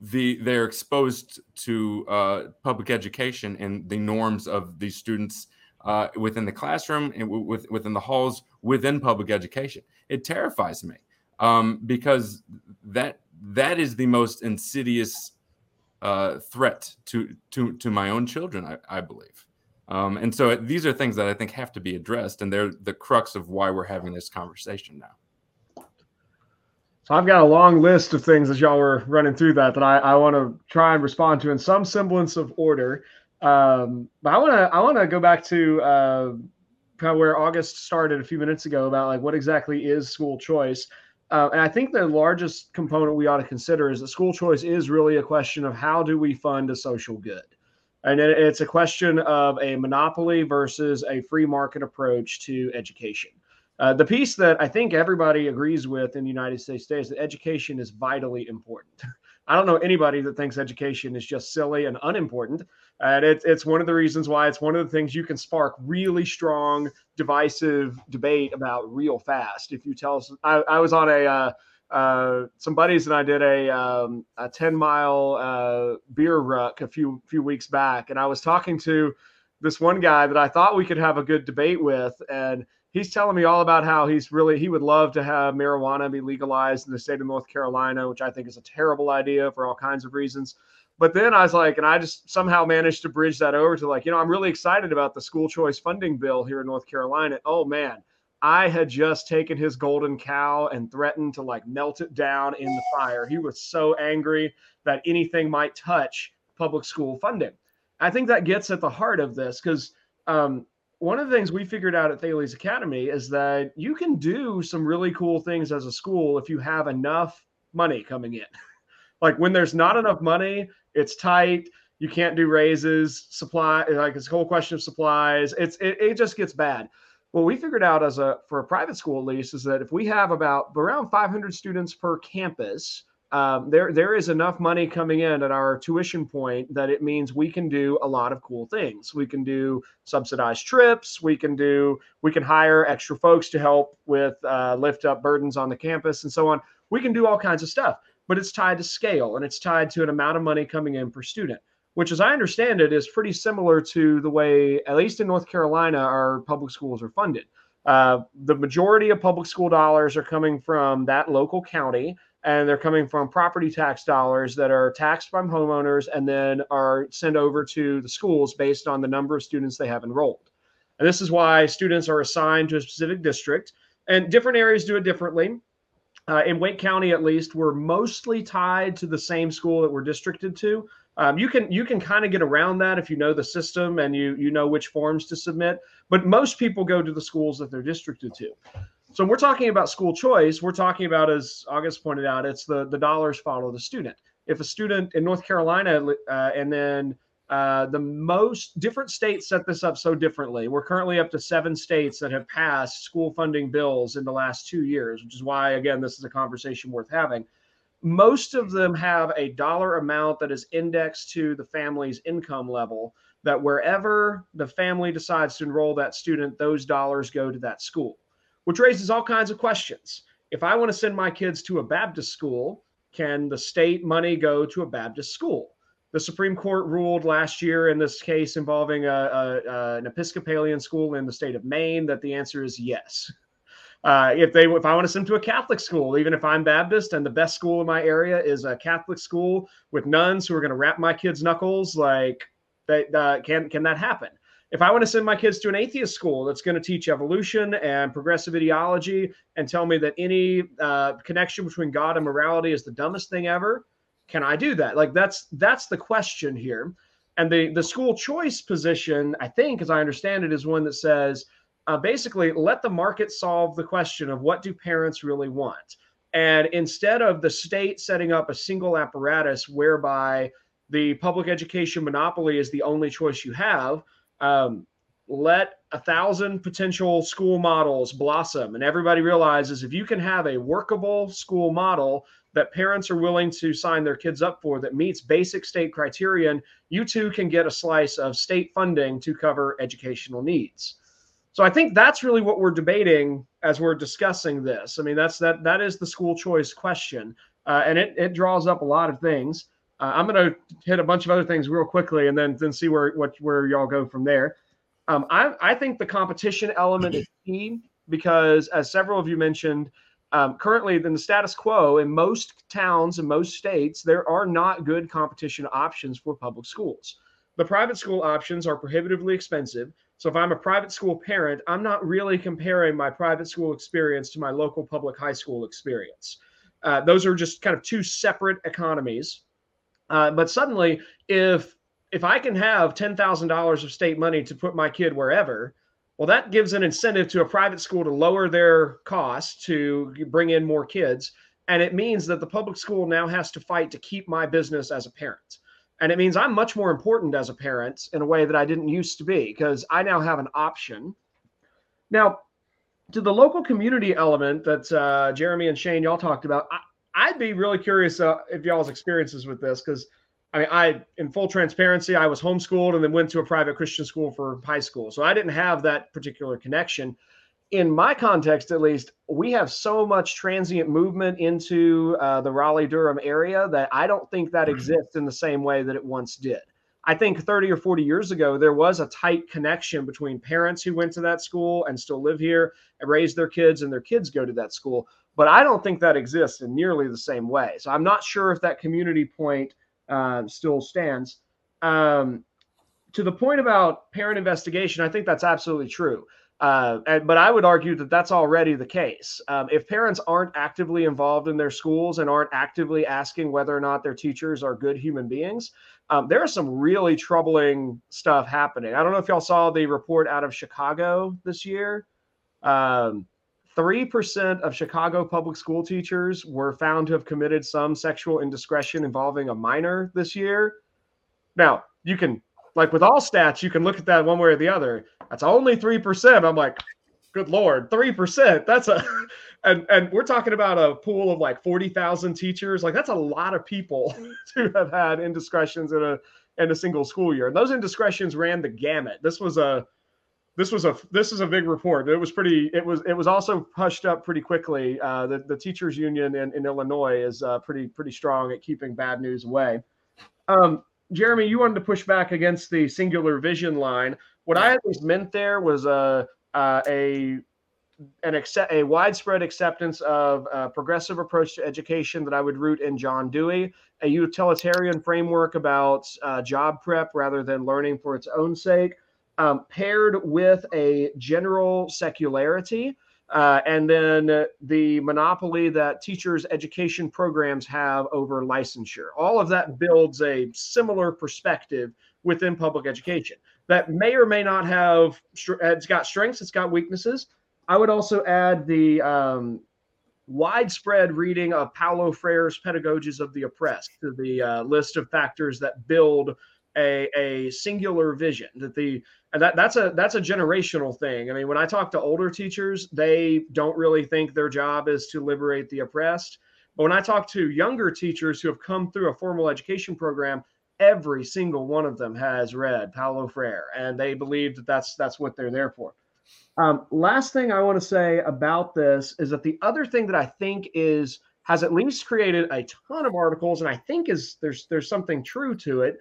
the they're exposed to uh, public education and the norms of these students uh, within the classroom and w- with, within the halls within public education. It terrifies me um, because that that is the most insidious uh, threat to to to my own children. I, I believe, um, and so these are things that I think have to be addressed, and they're the crux of why we're having this conversation now. So I've got a long list of things as y'all were running through that that I, I want to try and respond to in some semblance of order. Um, but I want to I want to go back to uh, kind of where Auguste started a few minutes ago about like what exactly is school choice. Uh, and I think the largest component we ought to consider is that school choice is really a question of how do we fund a social good? And it's a question of a monopoly versus a free market approach to education. Uh, the piece that I think everybody agrees with in the United States today is that education is vitally important. I don't know anybody that thinks education is just silly and unimportant. And it's it's one of the reasons why it's one of the things you can spark really strong, divisive debate about real fast. If you tell us, I, I was on a uh, uh, some buddies and I did a um, a ten mile uh, beer ruck a few few weeks back, and I was talking to this one guy that I thought we could have a good debate with, and he's telling me all about how he's really he would love to have marijuana be legalized in the state of North Carolina, which I think is a terrible idea for all kinds of reasons. But then I was like, and I just somehow managed to bridge that over to like, you know, I'm really excited about the school choice funding bill here in North Carolina. Oh man, I had just taken his golden cow and threatened to like melt it down in the fire. He was so angry that anything might touch public school funding. I think that gets at the heart of this because um, one of the things we figured out at Thales Academy is that you can do some really cool things as a school if you have enough money coming in. like when there's not enough money, it's tight. You can't do raises, supply like it's a whole question of supplies. It's it, it just gets bad. What we figured out as a for a private school at least is that if we have about around 500 students per campus, um, there there is enough money coming in at our tuition point that it means we can do a lot of cool things. We can do subsidized trips. We can do we can hire extra folks to help with uh, lift up burdens on the campus and so on. We can do all kinds of stuff but it's tied to scale and it's tied to an amount of money coming in per student, which, as I understand it, is pretty similar to the way, at least in North Carolina, our public schools are funded. Uh, the majority of public school dollars are coming from that local county, and they're coming from property tax dollars that are taxed by homeowners and then are sent over to the schools based on the number of students they have enrolled. And this is why students are assigned to a specific district, and different areas do it differently uh, in Wake County, at least, we're mostly tied to the same school that we're districted to. Um, you can you can kind of get around that if you know the system and you you know which forms to submit. But most people go to the schools that they're districted to. So we're talking about school choice, we're talking about, as Auguste pointed out, it's the the dollars follow the student. If a student in North Carolina uh, and then uh, the most different states set this up so differently. We're currently up to seven states that have passed school funding bills in the last two years, which is why, again, this is a conversation worth having. Most of them have a dollar amount that is indexed to the family's income level, that wherever the family decides to enroll that student, those dollars go to that school, which raises all kinds of questions. If I want to send my kids to a Baptist school, can the state money go to a Baptist school? the Supreme Court ruled last year in this case involving a, a, a, an Episcopalian school in the state of Maine that the answer is yes. Uh, if they if I want to send them to a Catholic school, even if I'm Baptist and the best school in my area is a Catholic school with nuns who are going to wrap my kids' knuckles, like uh, can can that happen? If I want to send my kids to an atheist school that's going to teach evolution and progressive ideology and tell me that any uh, connection between God and morality is the dumbest thing ever, can I do that? Like that's that's the question here. And the the school choice position, I think, as I understand it, is one that says uh, basically let the market solve the question of what do parents really want. And instead of the state setting up a single apparatus whereby the public education monopoly is the only choice you have, um, let a thousand potential school models blossom. And everybody realizes if you can have a workable school model that parents are willing to sign their kids up for that meets basic state criterion, you too can get a slice of state funding to cover educational needs. So I think that's really what we're debating as we're discussing this. I mean, that's that that is the school choice question, uh, and it it draws up a lot of things. Uh, I'm going to hit a bunch of other things real quickly, and then then see where what where y'all go from there. Um, I I think the competition element is key because, as several of you mentioned, um, currently in the status quo in most towns and most states, there are not good competition options for public schools. The private school options are prohibitively expensive. So if I'm a private school parent, I'm not really comparing my private school experience to my local public high school experience. Uh, those are just kind of two separate economies. Uh, but suddenly, if if I can have ten thousand dollars of state money to put my kid wherever, well, that gives an incentive to a private school to lower their costs to bring in more kids, and it means that the public school now has to fight to keep my business as a parent. And it means I'm much more important as a parent in a way that I didn't used to be because I now have an option. Now, to the local community element that uh, Jeremy and Shane y'all talked about, I, would be really curious uh, if y'all's experiences with this because I mean, I in full transparency, I was homeschooled and then went to a private Christian school for high school, so I didn't have that particular connection in my context at least, we have so much transient movement into uh, the Raleigh Durham area that I don't think that exists in the same way that it once did. I think 30 or 40 years ago, there was a tight connection between parents who went to that school and still live here and raise their kids, and their kids go to that school. But I don't think that exists in nearly the same way. So I'm not sure if that community point uh, still stands. Um, to the point about parent investigation, I think that's absolutely true. Uh, and, but I would argue that that's already the case. Um, if parents aren't actively involved in their schools and aren't actively asking whether or not their teachers are good human beings, um, there is some really troubling stuff happening. I don't know if y'all saw the report out of Chicago this year. Um, 3% of Chicago public school teachers were found to have committed some sexual indiscretion involving a minor this year. Now, you can like with all stats, you can look at that one way or the other. That's only three percent. I'm like, good lord, three percent. That's a, and and we're talking about a pool of like forty thousand teachers. Like that's a lot of people to have had indiscretions in a in a single school year. And those indiscretions ran the gamut. This was a this was a this is a big report. It was pretty. It was it was also hushed up pretty quickly. Uh, the the teachers union in, in Illinois is uh, pretty pretty strong at keeping bad news away. Um, Jeremy, you wanted to push back against the singular vision line. What I at least meant there was a uh, a an accept, a widespread acceptance of a progressive approach to education that I would root in John Dewey, a utilitarian framework about uh, job prep rather than learning for its own sake, um, paired with a general secularity uh, and then the monopoly that teachers' education programs have over licensure. All of that builds a similar perspective within public education that may or may not have, it's got strengths, it's got weaknesses. I would also add the um, widespread reading of Paulo Freire's Pedagogies of the Oppressed to the uh, list of factors that build a, a singular vision that the and that that's a that's a generational thing. I mean, when I talk to older teachers, they don't really think their job is to liberate the oppressed. But when I talk to younger teachers who have come through a formal education program, every single one of them has read Paulo Freire, and they believe that that's that's what they're there for. Um, last thing I want to say about this is that the other thing that I think is has at least created a ton of articles, and I think is there's there's something true to it,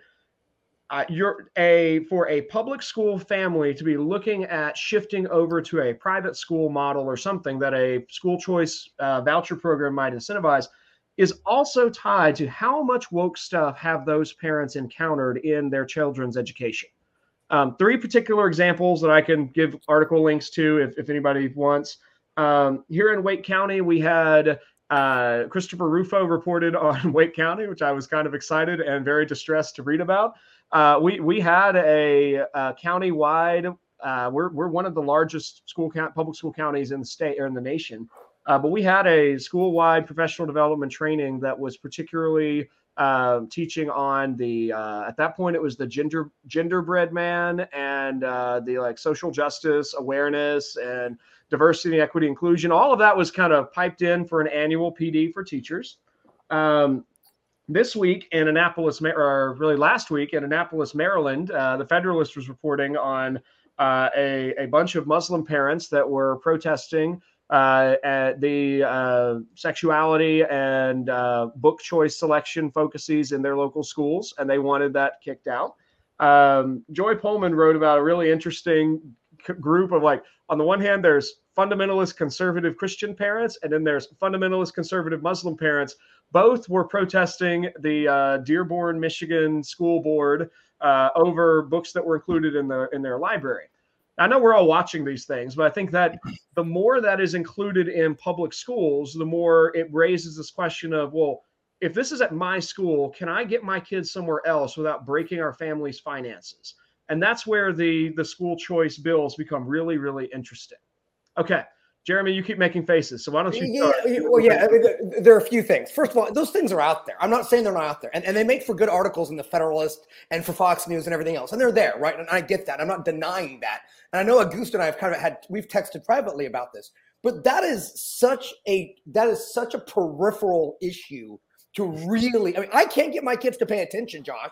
uh, you're a for a public school family to be looking at shifting over to a private school model or something that a school choice uh, voucher program might incentivize is also tied to how much woke stuff have those parents encountered in their children's education Um, three particular examples that I can give article links to if, if anybody wants. Um, here in Wake County, we had uh, Christopher Rufo reported on Wake County, which I was kind of excited and very distressed to read about. Uh, we we had a, a county-wide. Uh, we're we're one of the largest school count, public school counties in the state or in the nation, uh, but we had a school-wide professional development training that was particularly uh, teaching on the uh, at that point it was the gender genderbread man and uh, the like social justice awareness and diversity equity inclusion all of that was kind of piped in for an annual pd for teachers um, this week in annapolis or really last week in annapolis maryland uh, the federalist was reporting on uh, a, a bunch of muslim parents that were protesting uh, the uh, sexuality and uh, book choice selection focuses in their local schools, and they wanted that kicked out. Um, Joy Pullmann wrote about a really interesting group of like, on the one hand, there's fundamentalist conservative Christian parents, and then there's fundamentalist conservative Muslim parents. Both were protesting the uh, Dearborn, Michigan school board uh, over books that were included in the in their library. I know we're all watching these things, but I think that the more that is included in public schools, the more it raises this question of, well, if this is at my school, can I get my kids somewhere else without breaking our family's finances? And that's where the the school choice bills become really, really interesting. Okay. Jeremy, you keep making faces, so why don't you? Yeah, well, yeah. I mean, there, there, are a few things. First of all, those things are out there. I'm not saying they're not out there, and, and they make for good articles in the Federalist and for Fox News and everything else, and they're there, right? And I get that. I'm not denying that. And I know Auguste and I have kind of had we've texted privately about this, but that is such a that is such a peripheral issue to really i mean i can't get my kids to pay attention josh.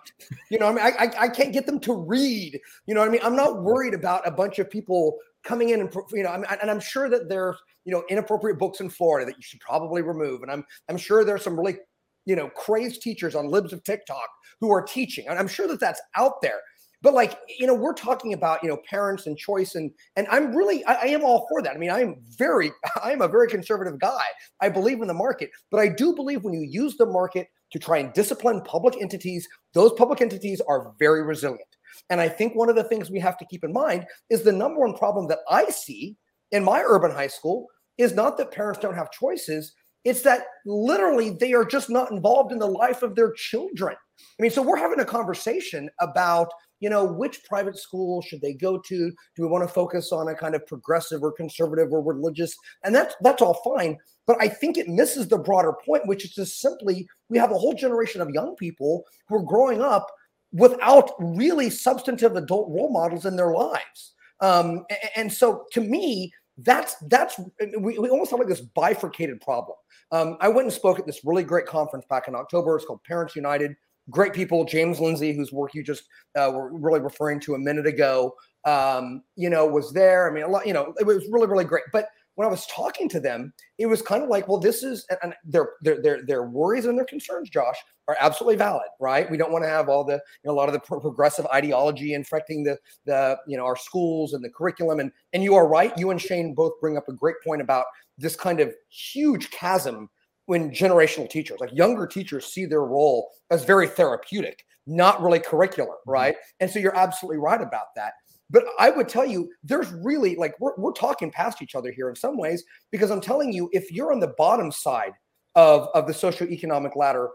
You know i mean I, I, I can't get them to read. You know i mean? I'm not worried about a bunch of people coming in and you know, and I'm sure that there's you know inappropriate books in Florida that you should probably remove, and I'm I'm sure there's some really you know crazed teachers on libs of TikTok who are teaching, and I'm sure that that's out there. But like you know, we're talking about you know parents and choice, and and I'm really I, I am all for that. I mean, I am very I am a very conservative guy. I believe in the market, but I do believe when you use the market to try and discipline public entities, those public entities are very resilient. And I think one of the things we have to keep in mind is the number one problem that I see in my urban high school is not that parents don't have choices, it's that literally they are just not involved in the life of their children. I mean, so we're having a conversation about, you know, which private school should they go to? Do we want to focus on a kind of progressive or conservative or religious? And that's that's all fine. But I think it misses the broader point, which is just simply we have a whole generation of young people who are growing up without really substantive adult role models in their lives. Um, and, so to me, that's that's we, we almost have like this bifurcated problem. Um, I went and spoke at this really great conference back in October. It's called Parents United. Great people, James Lindsay, whose work you just uh, were really referring to a minute ago, um, you know, was there. I mean, a lot, you know, it was really, really great. But when I was talking to them, it was kind of like, well, this is and their their their their worries and their concerns, Josh, are absolutely valid, right? We don't want to have all the you know, a lot of the progressive ideology infecting the the you know our schools and the curriculum. And and you are right. You and Shane both bring up a great point about this kind of huge chasm when generational teachers, like younger teachers, see their role as very therapeutic, not really curricular, mm-hmm. right? And so you're absolutely right about that. But I would tell you, there's really like we're, we're talking past each other here in some ways because I'm telling you, if you're on the bottom side of, of the socioeconomic ladder,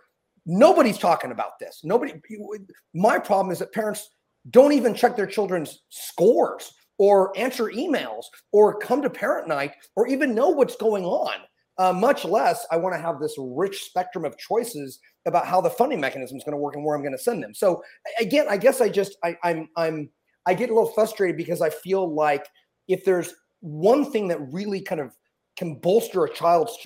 nobody's talking about this. Nobody. My problem is that parents don't even check their children's scores or answer emails or come to parent night or even know what's going on. Uh, much less, I want to have this rich spectrum of choices about how the funding mechanism is going to work and where I'm going to send them. So again, I guess I just I, I'm I'm I get a little frustrated because I feel like if there's one thing that really kind of can bolster a child's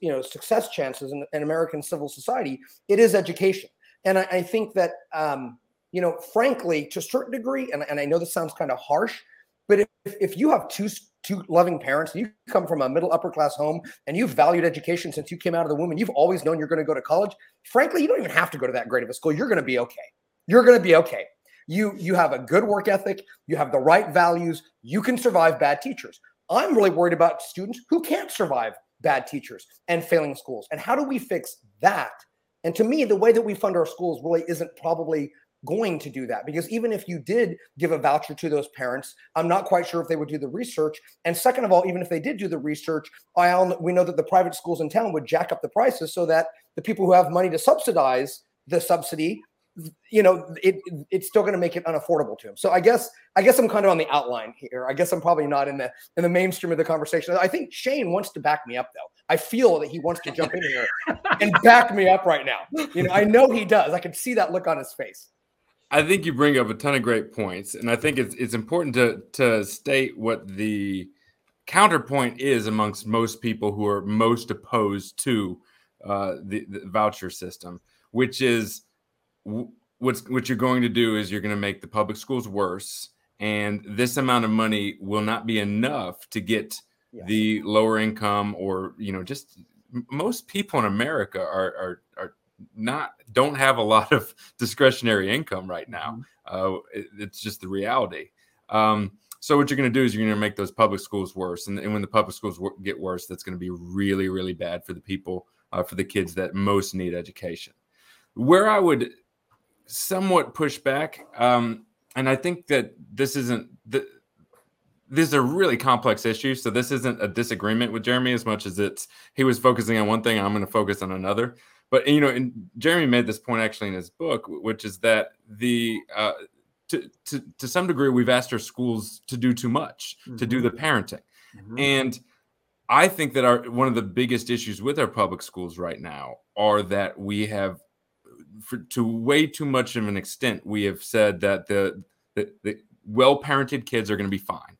you know success chances in, in American civil society, it is education. And I, I think that um, you know, frankly, to a certain degree, and, and I know this sounds kind of harsh, but if, if you have two two loving parents, you come from a middle upper class home, and you've valued education since you came out of the womb, and you've always known you're going to go to college, frankly, you don't even have to go to that great of a school. You're going to be okay. You're going to be okay. You you have a good work ethic, you have the right values, you can survive bad teachers. I'm really worried about students who can't survive bad teachers and failing schools. And how do we fix that? And to me, the way that we fund our schools really isn't probably going to do that because even if you did give a voucher to those parents, I'm not quite sure if they would do the research. And second of all, even if they did do the research, I we know that the private schools in town would jack up the prices so that the people who have money to subsidize the subsidy you know it it's still going to make it unaffordable to them. so i guess i guess i'm kind of on the outline here. I guess i'm probably not in the in the mainstream of the conversation. I think shane wants to back me up though. I feel that he wants to jump in here and back me up right now. You know i know he does. I can see that look on his face I think you bring up a ton of great points, and I think it's it's important to to state what the counterpoint is amongst most people who are most opposed to uh, the, the, voucher system, which is what's what you're going to do is you're going to make the public schools worse, and this amount of money will not be enough to get yeah. the lower income or you know just most people in America are are are not don't have a lot of discretionary income right now. Mm-hmm. Uh, it, it's just the reality. Um, so what you're going to do is you're going to make those public schools worse, and, and when the public schools w- get worse, that's going to be really, really bad for the people, uh, for the kids that most need education. Where I would somewhat push back, um, and I think that this isn't the is a really complex issue. So this isn't a disagreement with Jeremy as much as it's he was focusing on one thing. I'm going to focus on another. But you know, and Jeremy made this point actually in his book, which is that the uh, to, to to some degree we've asked our schools to do too much mm-hmm. to do the mm-hmm. parenting, mm-hmm. and I think that our one of the biggest issues with our public schools right now are that we have, for, to way too much of an extent, we have said that the the, the well parented kids are going to be fine.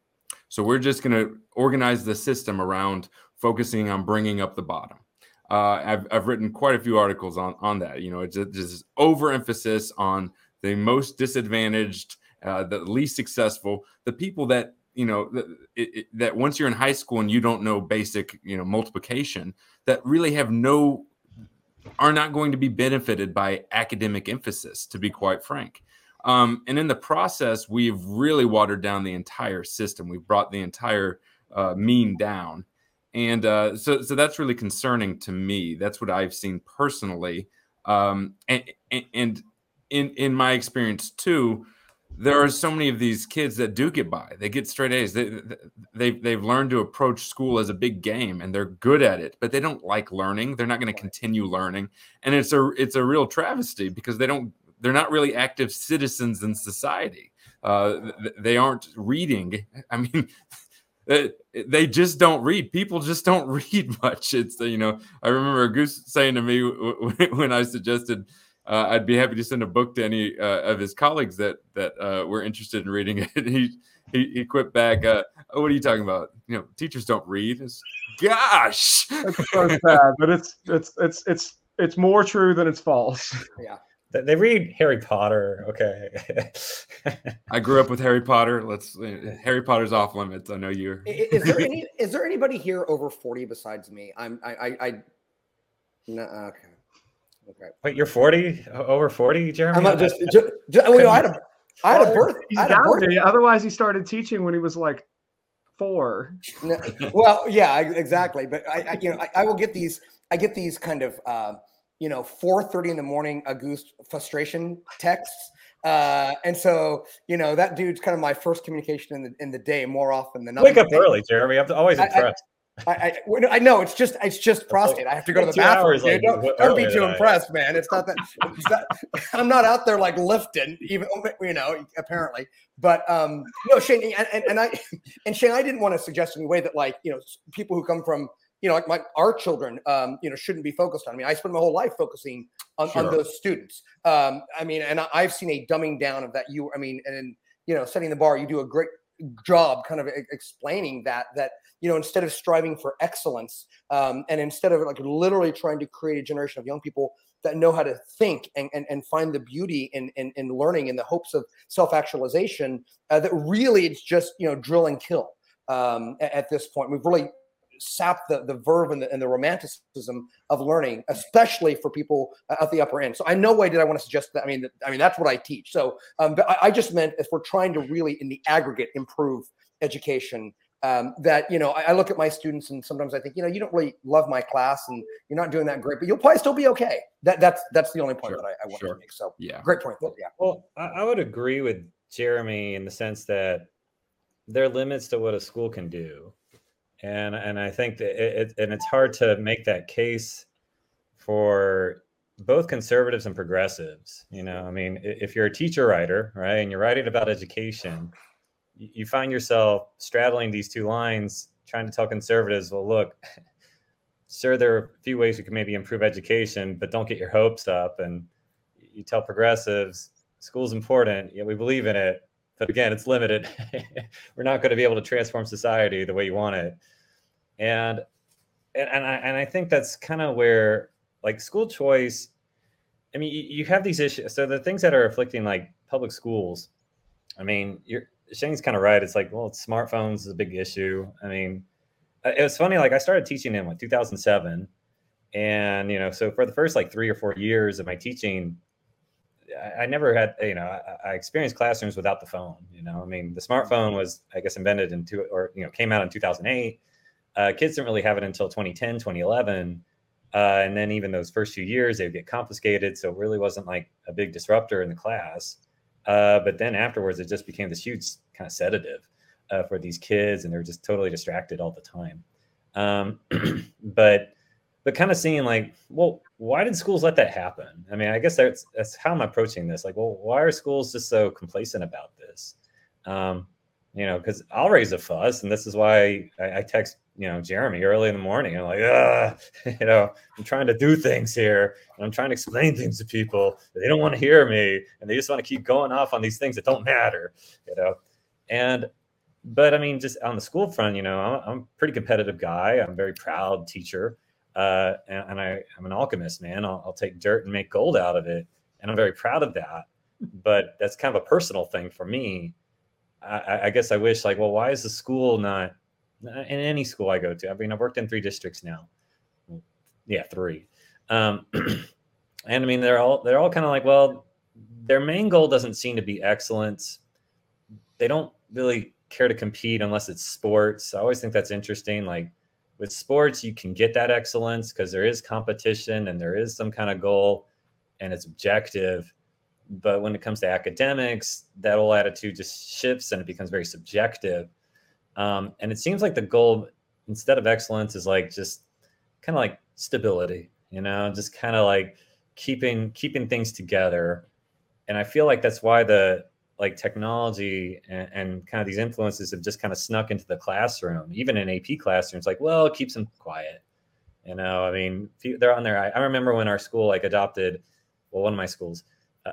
So we're just going to organize the system around focusing on bringing up the bottom. Uh, I've, I've written quite a few articles on, on that. You know, it's just overemphasis on the most disadvantaged, uh, the least successful, the people that you know that, it, that once you're in high school and you don't know basic you know multiplication, that really have no are not going to be benefited by academic emphasis. To be quite frank. Um, and in the process, we've really watered down the entire system. We've brought the entire uh, mean down and uh, so so that's really concerning to me. That's what I've seen personally, um, and, and in in my experience too. There are so many of these kids that do get by. They get straight A's. They, they they've learned to approach school as a big game, and they're good at it. But they don't like learning. They're not going to continue learning, and it's a it's a real travesty because they don't. They're not really active citizens in society. Uh, they aren't reading. I mean, they just don't read. People just don't read much. It's you know I remember Goose saying to me when I suggested uh, I'd be happy to send a book to any uh, of his colleagues that that uh, were interested in reading it. he he, he quit back. Uh, oh, what are you talking about? You know, teachers don't read. It's, gosh, it's so sad, but it's it's it's it's it's more true than it's false. Yeah. They read Harry Potter. Okay. I grew up with Harry Potter. Let's uh, Harry Potter's off limits. I know you're. Is there any? Is there anybody here over forty besides me? I'm. I. I. I no. Okay. Okay. Wait, you're forty? Over forty, Jeremy? I'm not just. just, just well, I had a. I had a birth. He's had a birth. Otherwise, he started teaching when he was like four. No, well, yeah, exactly. But I, I you know, I, I, will get these. I get these kind of. Uh, you know 4:30 in the morning Auguste frustration texts. Uh, and so you know that dude's kind of my first communication in the in the day more often than not. Wake up early, Jeremy. I'm always impressed. I, I, I, know it's just it's just prostate. I have to go to the bathroom. Hours, like, don't, don't be too impressed, man. It's not that it's not, I'm not out there like lifting, even you know, apparently. But um, no, Shane, and, and, and I and Shane, I didn't want to suggest in a way that like you know people who come from you know, like my our children, um, you know, shouldn't be focused on. I mean, I spent my whole life focusing on, sure. on those students. Um, I mean, and I've seen a dumbing down of that. You, I mean, and you know, setting the bar, you do a great job, kind of explaining that that you know, instead of striving for excellence, um, and instead of like literally trying to create a generation of young people that know how to think and, and, and find the beauty in, in, in learning in the hopes of self-actualization uh, that really it's just you know drill and kill um, at, at, this point we've really sap the, the verve and the, and the romanticism of learning, especially for people at the upper end. So I no way did I want to suggest that. I mean, I mean that's what I teach. So, um, but I, I, just meant if we're trying to really, in the aggregate, improve education, um, that you know I, I, look at my students and sometimes I think you know you don't really love my class and you're not doing that great, but you'll probably still be okay. That that's that's the only point sure, that I, I want sure. to make. So yeah, great point. Yeah. Well, I, I would agree with Jeremy in the sense that there are limits to what a school can do, and and I think that it, and it's hard to make that case for both conservatives and progressives. You know, I mean, if you're a teacher writer, right, and you're writing about education you find yourself straddling these two lines, trying to tell conservatives, well, look, sure, there are a few ways we can maybe improve education, but don't get your hopes up. And you tell progressives, school's important, yeah, we believe in it, but again, it's limited. We're not going to be able to transform society the way you want it. And and, and I and I think that's kind of where like school choice. I mean, you, you have these issues. So the things that are afflicting like public schools. I mean, you're Shane's kind of right. It's like, well, it's smartphones is a big issue. I mean, uh, it was funny. Like I started teaching in like 2007, and you know, so for the first like three or four years of my teaching, I, I never had, you know, I, I, experienced classrooms without the phone. You know, I mean, the smartphone was, I guess, invented in two or you know, came out in 2008. Uh, kids didn't really have it until 2010, 2011. Uh, and then even those first few years, they would get confiscated. So it really wasn't like a big disruptor in the class. Uh, but then afterwards, it just became this huge kind of sedative uh, for these kids, and they're just totally distracted all the time. Um, but but kind of seeing like, well, why did schools let that happen? I mean, I guess that's that's how I'm approaching this. Like, well, why are schools just so complacent about this? Um, you know, because I'll raise a fuss, and this is why I, I, text you know Jeremy early in the morning. I'm like, ah, you know, I'm trying to do things here, and I'm trying to explain things to people. They don't want to hear me, and they just want to keep going off on these things that don't matter, you know. And but I mean, just on the school front, you know, I'm, I'm a pretty competitive guy. I'm a very proud teacher, uh, and, and I, am an alchemist, man. I'll, I'll take dirt and make gold out of it, and I'm very proud of that. But that's kind of a personal thing for me I, I, guess I wish like, well, why is the school not in any school I go to? I mean, I've worked in three districts now. Yeah, three. Um, and I mean, they're all they're all kind of like, well, their main goal doesn't seem to be excellence. They don't really care to compete unless it's sports. I always think that's interesting. Like with sports, you can get that excellence because there is competition and there is some kind of goal and it's objective but when it comes to academics, that whole attitude just shifts and it becomes very subjective. Um, and it seems like the goal, instead of excellence, is like just kind of like stability, you know, just kind of like keeping keeping things together. And I feel like that's why the like technology and, and kind of these influences have just kind of snuck into the classroom, even in AP classrooms. Like, well, it keeps them quiet. You know, I mean, they're on there. I, I remember when our school like adopted, well, one of my schools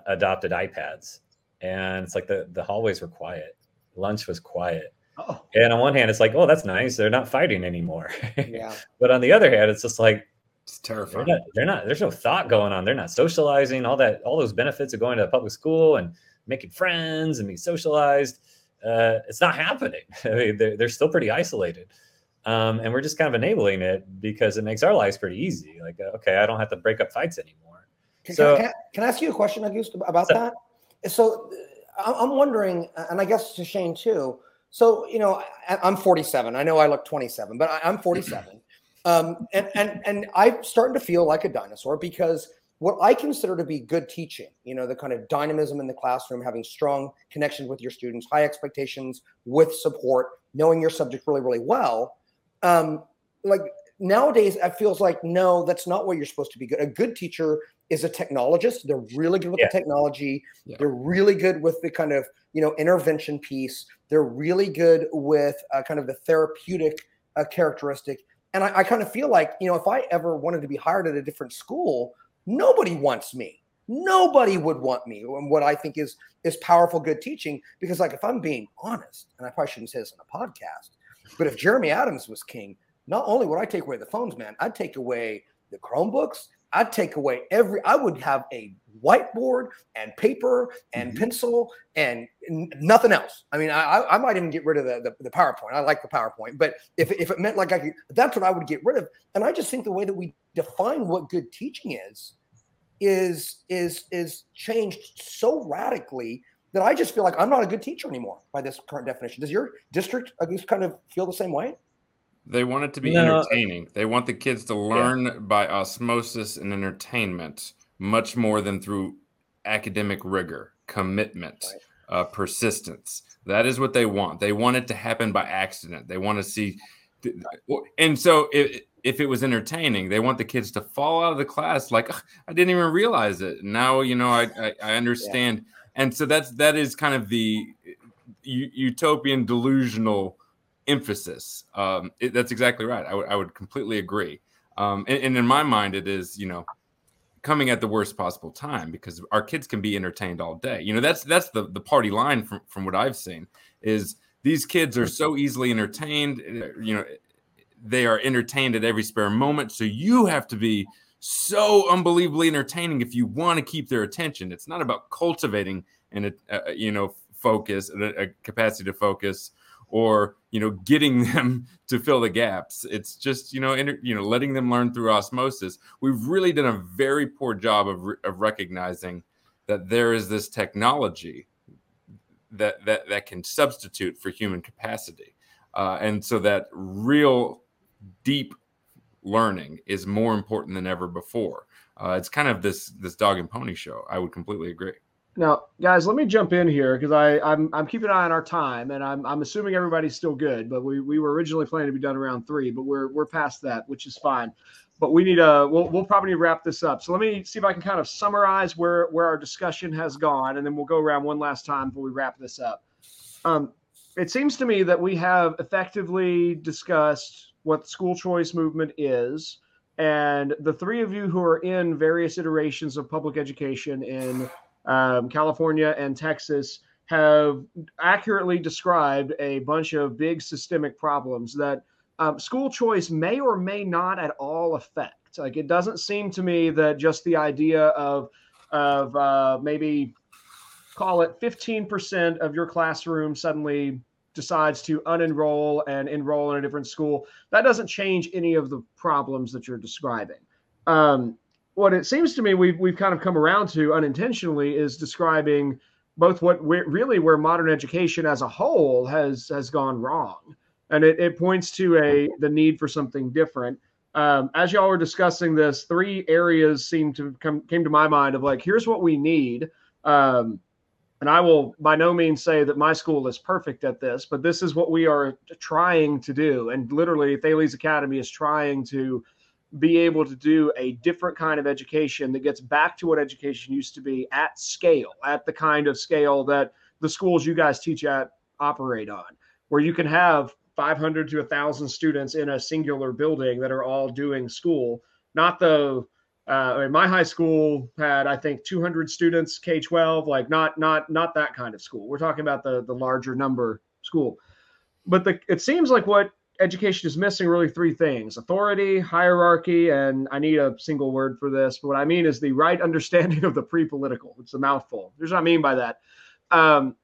adopted iPads, and it's like the the hallways were quiet, lunch was quiet. Oh. And on one hand, it's like, oh, that's nice. They're not fighting anymore. Yeah. but on the other hand, it's just like it's terrifying. They're not, they're not, There's no thought going on. They're not socializing. All that. All those benefits of going to a public school and making friends and being socialized. Uh, it's not happening. I mean, they're, they're still pretty isolated. Um, and we're just kind of enabling it because it makes our lives pretty easy. Like, uh, okay, I don't have to break up fights anymore. Can, so, can, I, can I ask you a question, Auguste, about so, that? So I'm wondering, and I guess to Shane too. So, you know, I, am 47. I know I look 27, but I, am 47. um, and, and, and I'm starting to feel like a dinosaur because what I consider to be good teaching, you know, the kind of dynamism in the classroom, having strong connections with your students, high expectations with support, knowing your subject really, really well. Um, like nowadays, it feels like, no, that's not what you're supposed to be good. A good teacher is a technologist. They're really good with yeah. the technology. Yeah. They're really good with the kind of you know intervention piece. They're really good with uh, kind of the therapeutic uh, characteristic. And I, I kind of feel like you know if I ever wanted to be hired at a different school, nobody wants me. Nobody would want me. And what I think is is powerful, good teaching. Because like if I'm being honest, and I probably shouldn't say this in a podcast, but if Jeremy Adams was king, not only would I take away the phones, man, I'd take away the Chromebooks I'd take away every, I would have a whiteboard and paper and mm-hmm. pencil and n- nothing else. I mean, I, I might even get rid of the, the, the, PowerPoint. I like the PowerPoint, but if, if it meant like I could, that's what I would get rid of. And I just think the way that we define what good teaching is, is, is, is changed so radically that I just feel like I'm not a good teacher anymore by this current definition. Does your district at least kind of feel the same way? They want it to be no. entertaining. They want the kids to learn yeah. by osmosis and entertainment much more than through academic rigor, commitment, right. uh, persistence. That is what they want. They want it to happen by accident. They want to see, and so if, if it was entertaining, they want the kids to fall out of the class like I didn't even realize it. Now you know I I, I understand, yeah. and so that's that is kind of the utopian delusional emphasis. Um, it, that's exactly right. I, w- I would completely agree. Um, and, and in my mind, it is you know coming at the worst possible time because our kids can be entertained all day. You know, that's that's the the party line from from what I've seen is these kids are so easily entertained. Eh, you know, they are entertained at every spare moment. So you have to be so unbelievably entertaining if you want to keep their attention. It's not about cultivating and uh, you know focus, a, a capacity to focus or you know getting them to fill the gaps. It's just you know inter, you know letting them learn through osmosis. We've really done a very poor job of, re- of recognizing that there is this technology that that that can substitute for human capacity. Uh, and so that real deep learning is more important than ever before. Uh, it's kind of this this dog and pony show. I would completely agree now, guys, let me jump in here because I'm I'm keeping an eye on our time, and I'm I'm assuming everybody's still good. But we we were originally planning to be done around three, but we're we're past that, which is fine. But we need a we'll we'll probably wrap this up. So let me see if I can kind of summarize where where our discussion has gone, and then we'll go around one last time before we wrap this up. Um, it seems to me that we have effectively discussed what the school choice movement is. And the three of you who are in various iterations of public education in um, California and Texas have accurately described a bunch of big systemic problems that um, school choice may or may not at all affect. Like it doesn't seem to me that just the idea of of uh, maybe call it 15% of your classroom suddenly decides to unenroll and enroll in a different school that doesn't change any of the problems that you're describing. Um, what it seems to me we've we've kind of come around to unintentionally is describing both what really where modern education as a whole has has gone wrong, and it, it points to a the need for something different. Um, as y'all were discussing this, three areas seem to come came to my mind of like here's what we need. Um, and I will by no means say that my school is perfect at this, but this is what we are trying to do. And literally, Thales Academy is trying to be able to do a different kind of education that gets back to what education used to be at scale, at the kind of scale that the schools you guys teach at operate on, where you can have 500 to 1,000 students in a singular building that are all doing school. Not the uh, my high school had I think 200 students K 12, like not not not that kind of school. We're talking about the the larger number school. But the it seems like what education is missing really three things authority, hierarchy, and I need a single word for this. But what I mean is the right understanding of the pre political. It's a mouthful. Here's what I mean by that. Um,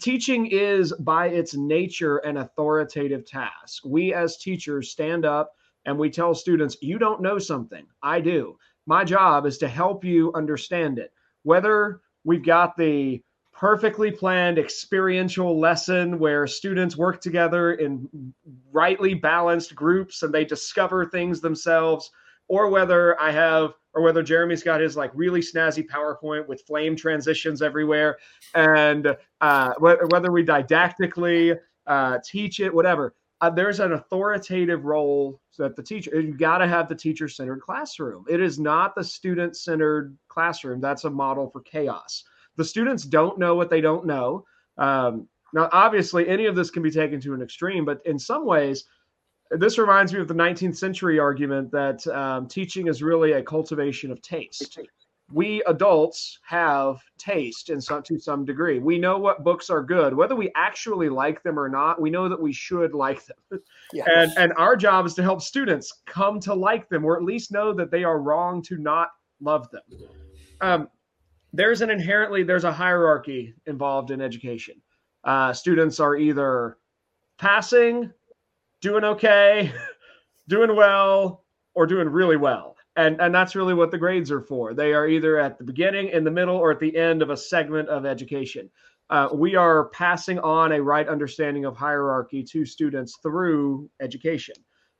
teaching is by its nature an authoritative task. We as teachers stand up and we tell students, you don't know something. I do. My job is to help you understand it. Whether we've got the perfectly planned experiential lesson where students work together in rightly balanced groups and they discover things themselves or whether i have or whether jeremy's got his like really snazzy powerpoint with flame transitions everywhere and uh, whether we didactically uh, teach it whatever. Uh, there's an authoritative role that the teacher you got to have the teacher centered classroom. It is not the student centered classroom. That's a model for chaos the students don't know what they don't know. Um, now, obviously, any of this can be taken to an extreme, but in some ways, this reminds me of the 19th century argument that um, teaching is really a cultivation of taste. We adults have taste in some to some degree. We know what books are good, whether we actually like them or not. We know that we should like them, yes. and and our job is to help students come to like them, or at least know that they are wrong to not love them. Um, there's an inherently there's a hierarchy involved in education. Uh, students are either passing, doing okay, doing well, or doing really well. And, and that's really what the grades are for. They are either at the beginning, in the middle, or at the end of a segment of education. Uh, we are passing on a right understanding of hierarchy to students through education.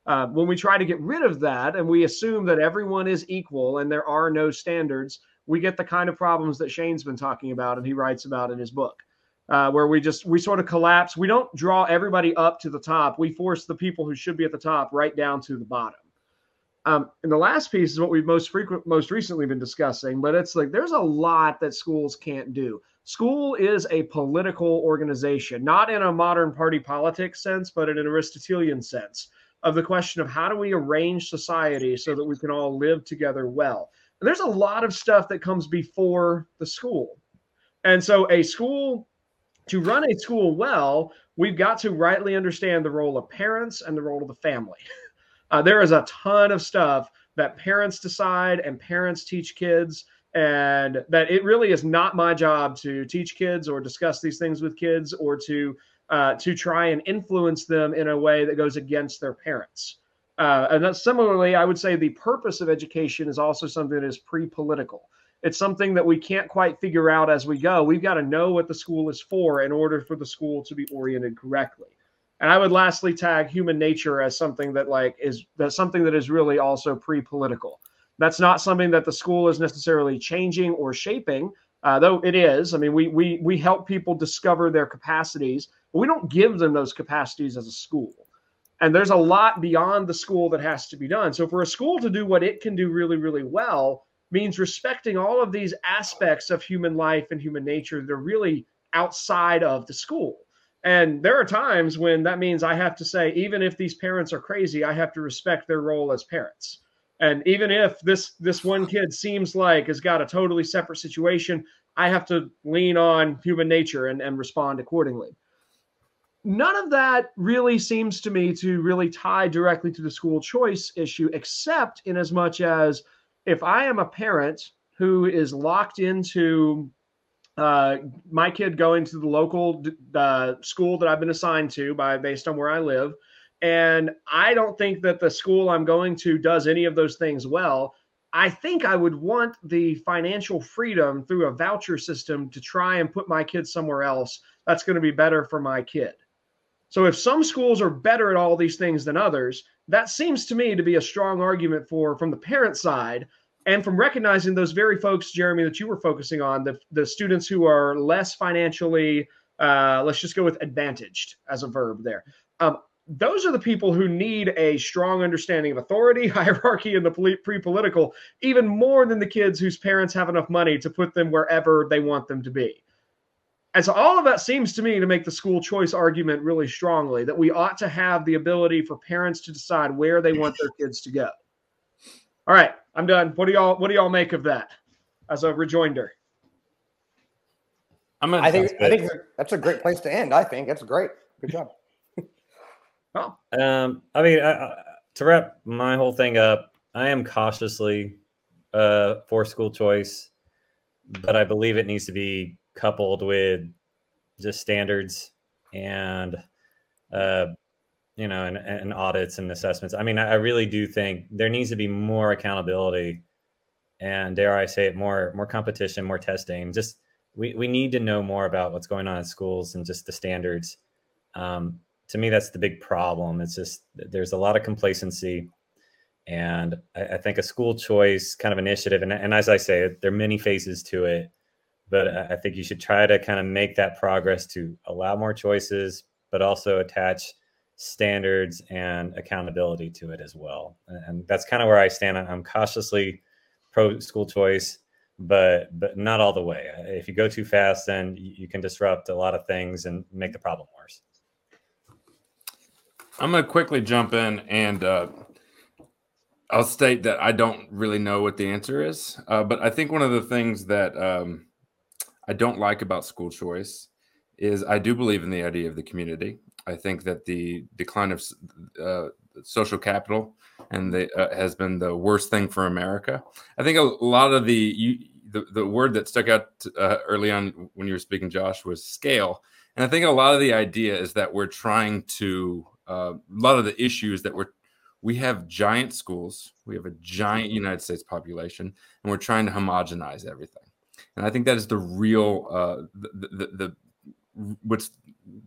Uh, when we try to get rid of that and we assume that everyone is equal and there are no standards, we get the kind of problems that Shane's been talking about and he writes about in his book, uh, where we just we sort of collapse. We don't draw everybody up to the top. We force the people who should be at the top right down to the bottom. Um, and the last piece is what we've most frequent, most recently been discussing, but it's like there's a lot that schools can't do. School is a political organization, not in a modern party politics sense, but in an Aristotelian sense of the question of how do we arrange society so that we can all live together well. There's a lot of stuff that comes before the school. And so a school to run a school well, we've got to rightly understand the role of parents and the role of the family. Uh, there is a ton of stuff that parents decide and parents teach kids and that it really is not my job to teach kids or discuss these things with kids or to uh, to try and influence them in a way that goes against their parents. Uh, and that's similarly, I would say the purpose of education is also something that is pre-political. It's something that we can't quite figure out as we go. We've got to know what the school is for in order for the school to be oriented correctly. And I would lastly tag human nature as something that like is that's something that is really also pre-political. That's not something that the school is necessarily changing or shaping, uh, though it is. I mean, we we we help people discover their capacities, but we don't give them those capacities as a school. And there's a lot beyond the school that has to be done. So for a school to do what it can do really, really well means respecting all of these aspects of human life and human nature that are really outside of the school. And there are times when that means I have to say, even if these parents are crazy, I have to respect their role as parents. And even if this this one kid seems like has got a totally separate situation, I have to lean on human nature and, and respond accordingly. None of that really seems to me to really tie directly to the school choice issue, except in as much as if I am a parent who is locked into uh, my kid going to the local uh, school that I've been assigned to by based on where I live, and I don't think that the school I'm going to does any of those things well. I think I would want the financial freedom through a voucher system to try and put my kid somewhere else that's going to be better for my kid. So if some schools are better at all these things than others, that seems to me to be a strong argument for from the parent side and from recognizing those very folks, Jeremy, that you were focusing on, the, the students who are less financially, uh, let's just go with advantaged as a verb there. Um, those are the people who need a strong understanding of authority, hierarchy, and the pre political, even more than the kids whose parents have enough money to put them wherever they want them to be. And so all of that seems to me to make the school choice argument really strongly that we ought to have the ability for parents to decide where they want their kids to go. All right, I'm done. What do y'all What do y'all make of that as a rejoinder? I'm gonna. I think I think that's a great place to end. I think that's great. Good job. oh. Um, I mean, I, I, to wrap my whole thing up, I am cautiously uh, for school choice, but I believe it needs to be coupled with just standards and uh, you know, and, and audits and assessments. I mean, I, really do think there needs to be more accountability and dare I say it, more more competition, more testing. Just we, we need to know more about what's going on in schools and just the standards. Um, to me, that's the big problem. It's just there's a lot of complacency. And I, I think a school choice kind of initiative, and, and as I say, there are many phases to it, but I think you should try to kind of make that progress to allow more choices, but also attach standards and accountability to it as well. And that's kind of where I stand. I'm cautiously pro school choice, but but not all the way. If you go too fast, then you can disrupt a lot of things and make the problem worse. I'm going to quickly jump in and uh, I'll state that I don't really know what the answer is. Uh, but I think one of the things that um, I don't like about school choice is I do believe in the idea of the community. I think that the decline of uh, social capital and the, uh, has been the worst thing for America. I think a lot of the you, the, the word that stuck out uh, early on when you were speaking, Josh, was scale. And I think a lot of the idea is that we're trying to uh, a lot of the issues that we're we have giant schools, we have a giant United States population, and we're trying to homogenize everything. And I think that is the real uh, the, the, the what's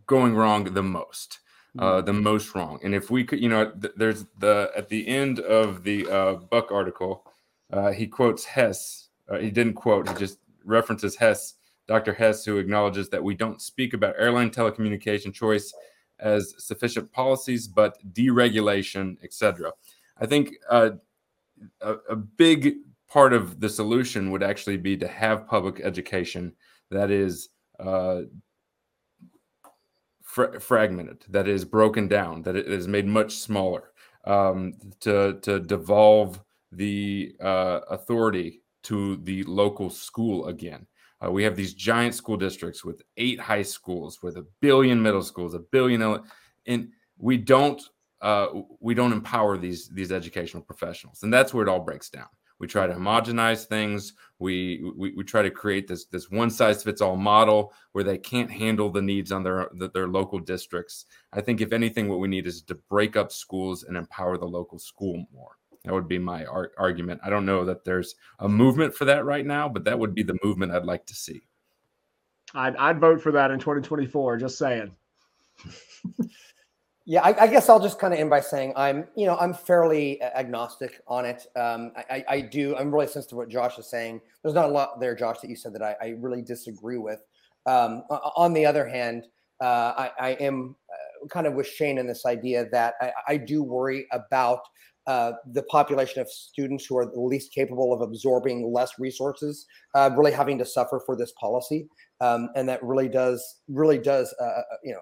going wrong the most uh, mm-hmm. the most wrong. And if we could, you know, th- there's the at the end of the uh, Buck article, uh, he quotes Hess. Uh, he didn't quote. He just references Hess, Dr. Hess, who acknowledges that we don't speak about airline telecommunication choice as sufficient policies, but deregulation, etc. I think uh, a, a big part of the solution would actually be to have public education that is uh, fra- fragmented, that is broken down, that it is made much smaller, um, to to devolve the uh, authority to the local school again. Uh, we have these giant school districts with eight high schools, with a billion middle schools, a billion, and we don't uh, we don't empower these these educational professionals, and that's where it all breaks down. We try to homogenize things. We, we, we try to create this this one size fits all model where they can't handle the needs on their their local districts. I think if anything, what we need is to break up schools and empower the local school more. That would be my ar- argument. I don't know that there's a movement for that right now, but that would be the movement I'd like to see. I'd, I'd vote for that in 2024. Just saying. Yeah, I, I, guess I'll just kind of end by saying I'm, you know, I'm fairly agnostic on it. Um, I, I, do. I'm really sensitive to what Josh is saying. There's not a lot there, Josh, that you said that I, I really disagree with. Um, on the other hand, uh, I, am uh, kind of with Shane in this idea that I, do worry about uh, the population of students who are the least capable of absorbing less resources, uh, really having to suffer for this policy, um, and that really does, really does, uh, uh, you know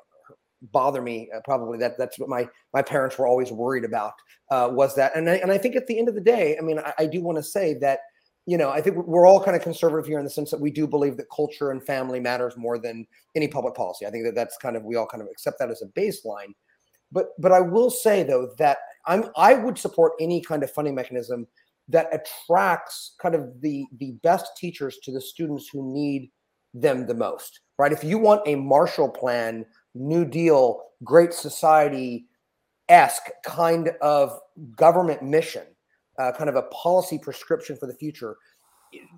bother me uh, probably that that's what my my parents were always worried about uh, was that and I, and I think at the end of the day i mean i, I do want to say that you know i think we're all kind of conservative here in the sense that we do believe that culture and family matters more than any public policy. I think that that's kind of we all kind of accept that as a baseline. But but i will say though that i'm i would support any kind of funding mechanism that attracts kind of the the best teachers to the students who need them the most right? If you want a marshall plan New Deal, Great Society esque kind of government mission, uh, kind of a policy prescription for the future.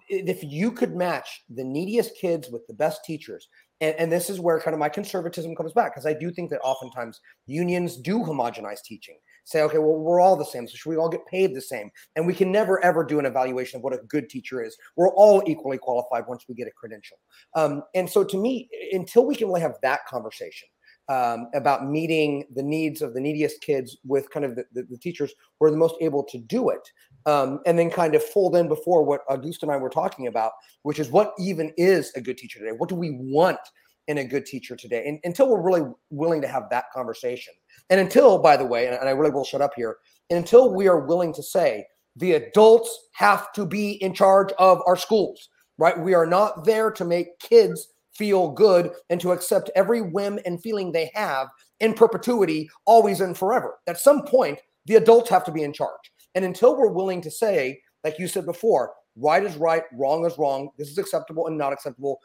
If you could match the neediest kids with the best teachers, and, and this is where kind of my conservatism comes back, because I do think that oftentimes unions do homogenize teaching. Say, okay, well, we're all the same, so should we all get paid the same? And we can never ever do an evaluation of what a good teacher is. We're all equally qualified once we get a credential. Um, and so, to me, until we can really have that conversation, um, about meeting the needs of the neediest kids with kind of the, the, the teachers who are the most able to do it. Um, and then kind of fold in before what Auguste and I were talking about, which is what even is a good teacher today? What do we want in a good teacher today? And until we're really willing to have that conversation, and until, by the way, and, and I really will shut up here, until we are willing to say the adults have to be in charge of our schools, right? We are not there to make kids feel good and to accept every whim and feeling they have in perpetuity, always and forever. At some point, the adults have to be in charge. And until we're willing to say, like you said before, right is right, wrong is wrong, this is acceptable and not acceptable,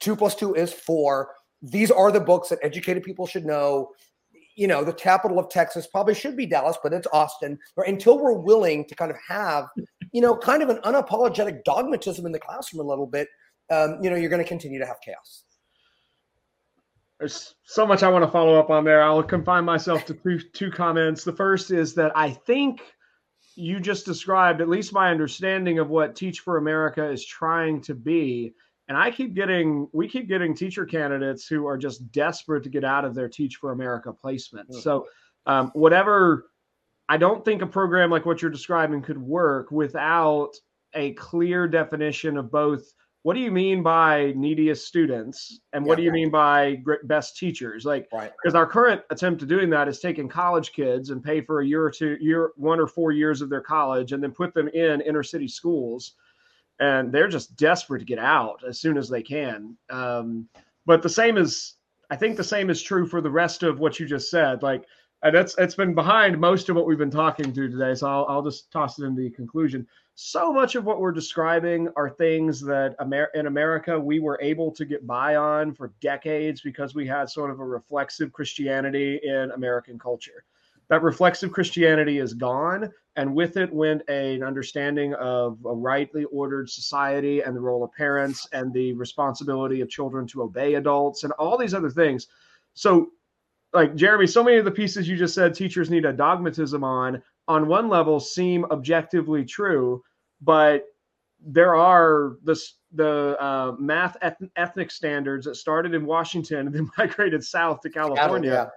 two plus two is four. These are the books that educated people should know. You know, the capital of Texas probably should be Dallas, but it's Austin. Or until we're willing to kind of have, you know, kind of an unapologetic dogmatism in the classroom a little bit, um, you know, you're going to continue to have chaos. There's so much I want to follow up on there. I'll confine myself to two, two comments. The first is that I think you just described at least my understanding of what Teach for America is trying to be. And I keep getting, we keep getting teacher candidates who are just desperate to get out of their Teach for America placement. Mm-hmm. So, um, whatever, I don't think a program like what you're describing could work without a clear definition of both what do you mean by neediest students and what yeah, do you right. mean by best teachers like because right. our current attempt to doing that is taking college kids and pay for a year or two year one or four years of their college and then put them in inner city schools and they're just desperate to get out as soon as they can. Um, but the same is i think the same is true for the rest of what you just said. Like and it's it's been behind most of what we've been talking to today so i'll, I'll just toss it in the conclusion. So much of what we're describing are things that Amer- in America we were able to get by on for decades because we had sort of a reflexive Christianity in American culture. That reflexive Christianity is gone, and with it went a, an understanding of a rightly ordered society and the role of parents and the responsibility of children to obey adults and all these other things. So, like Jeremy, so many of the pieces you just said teachers need a dogmatism on, on one level, seem objectively true, but there are the the uh, math ethnic standards that started in Washington and then migrated south to California. Yeah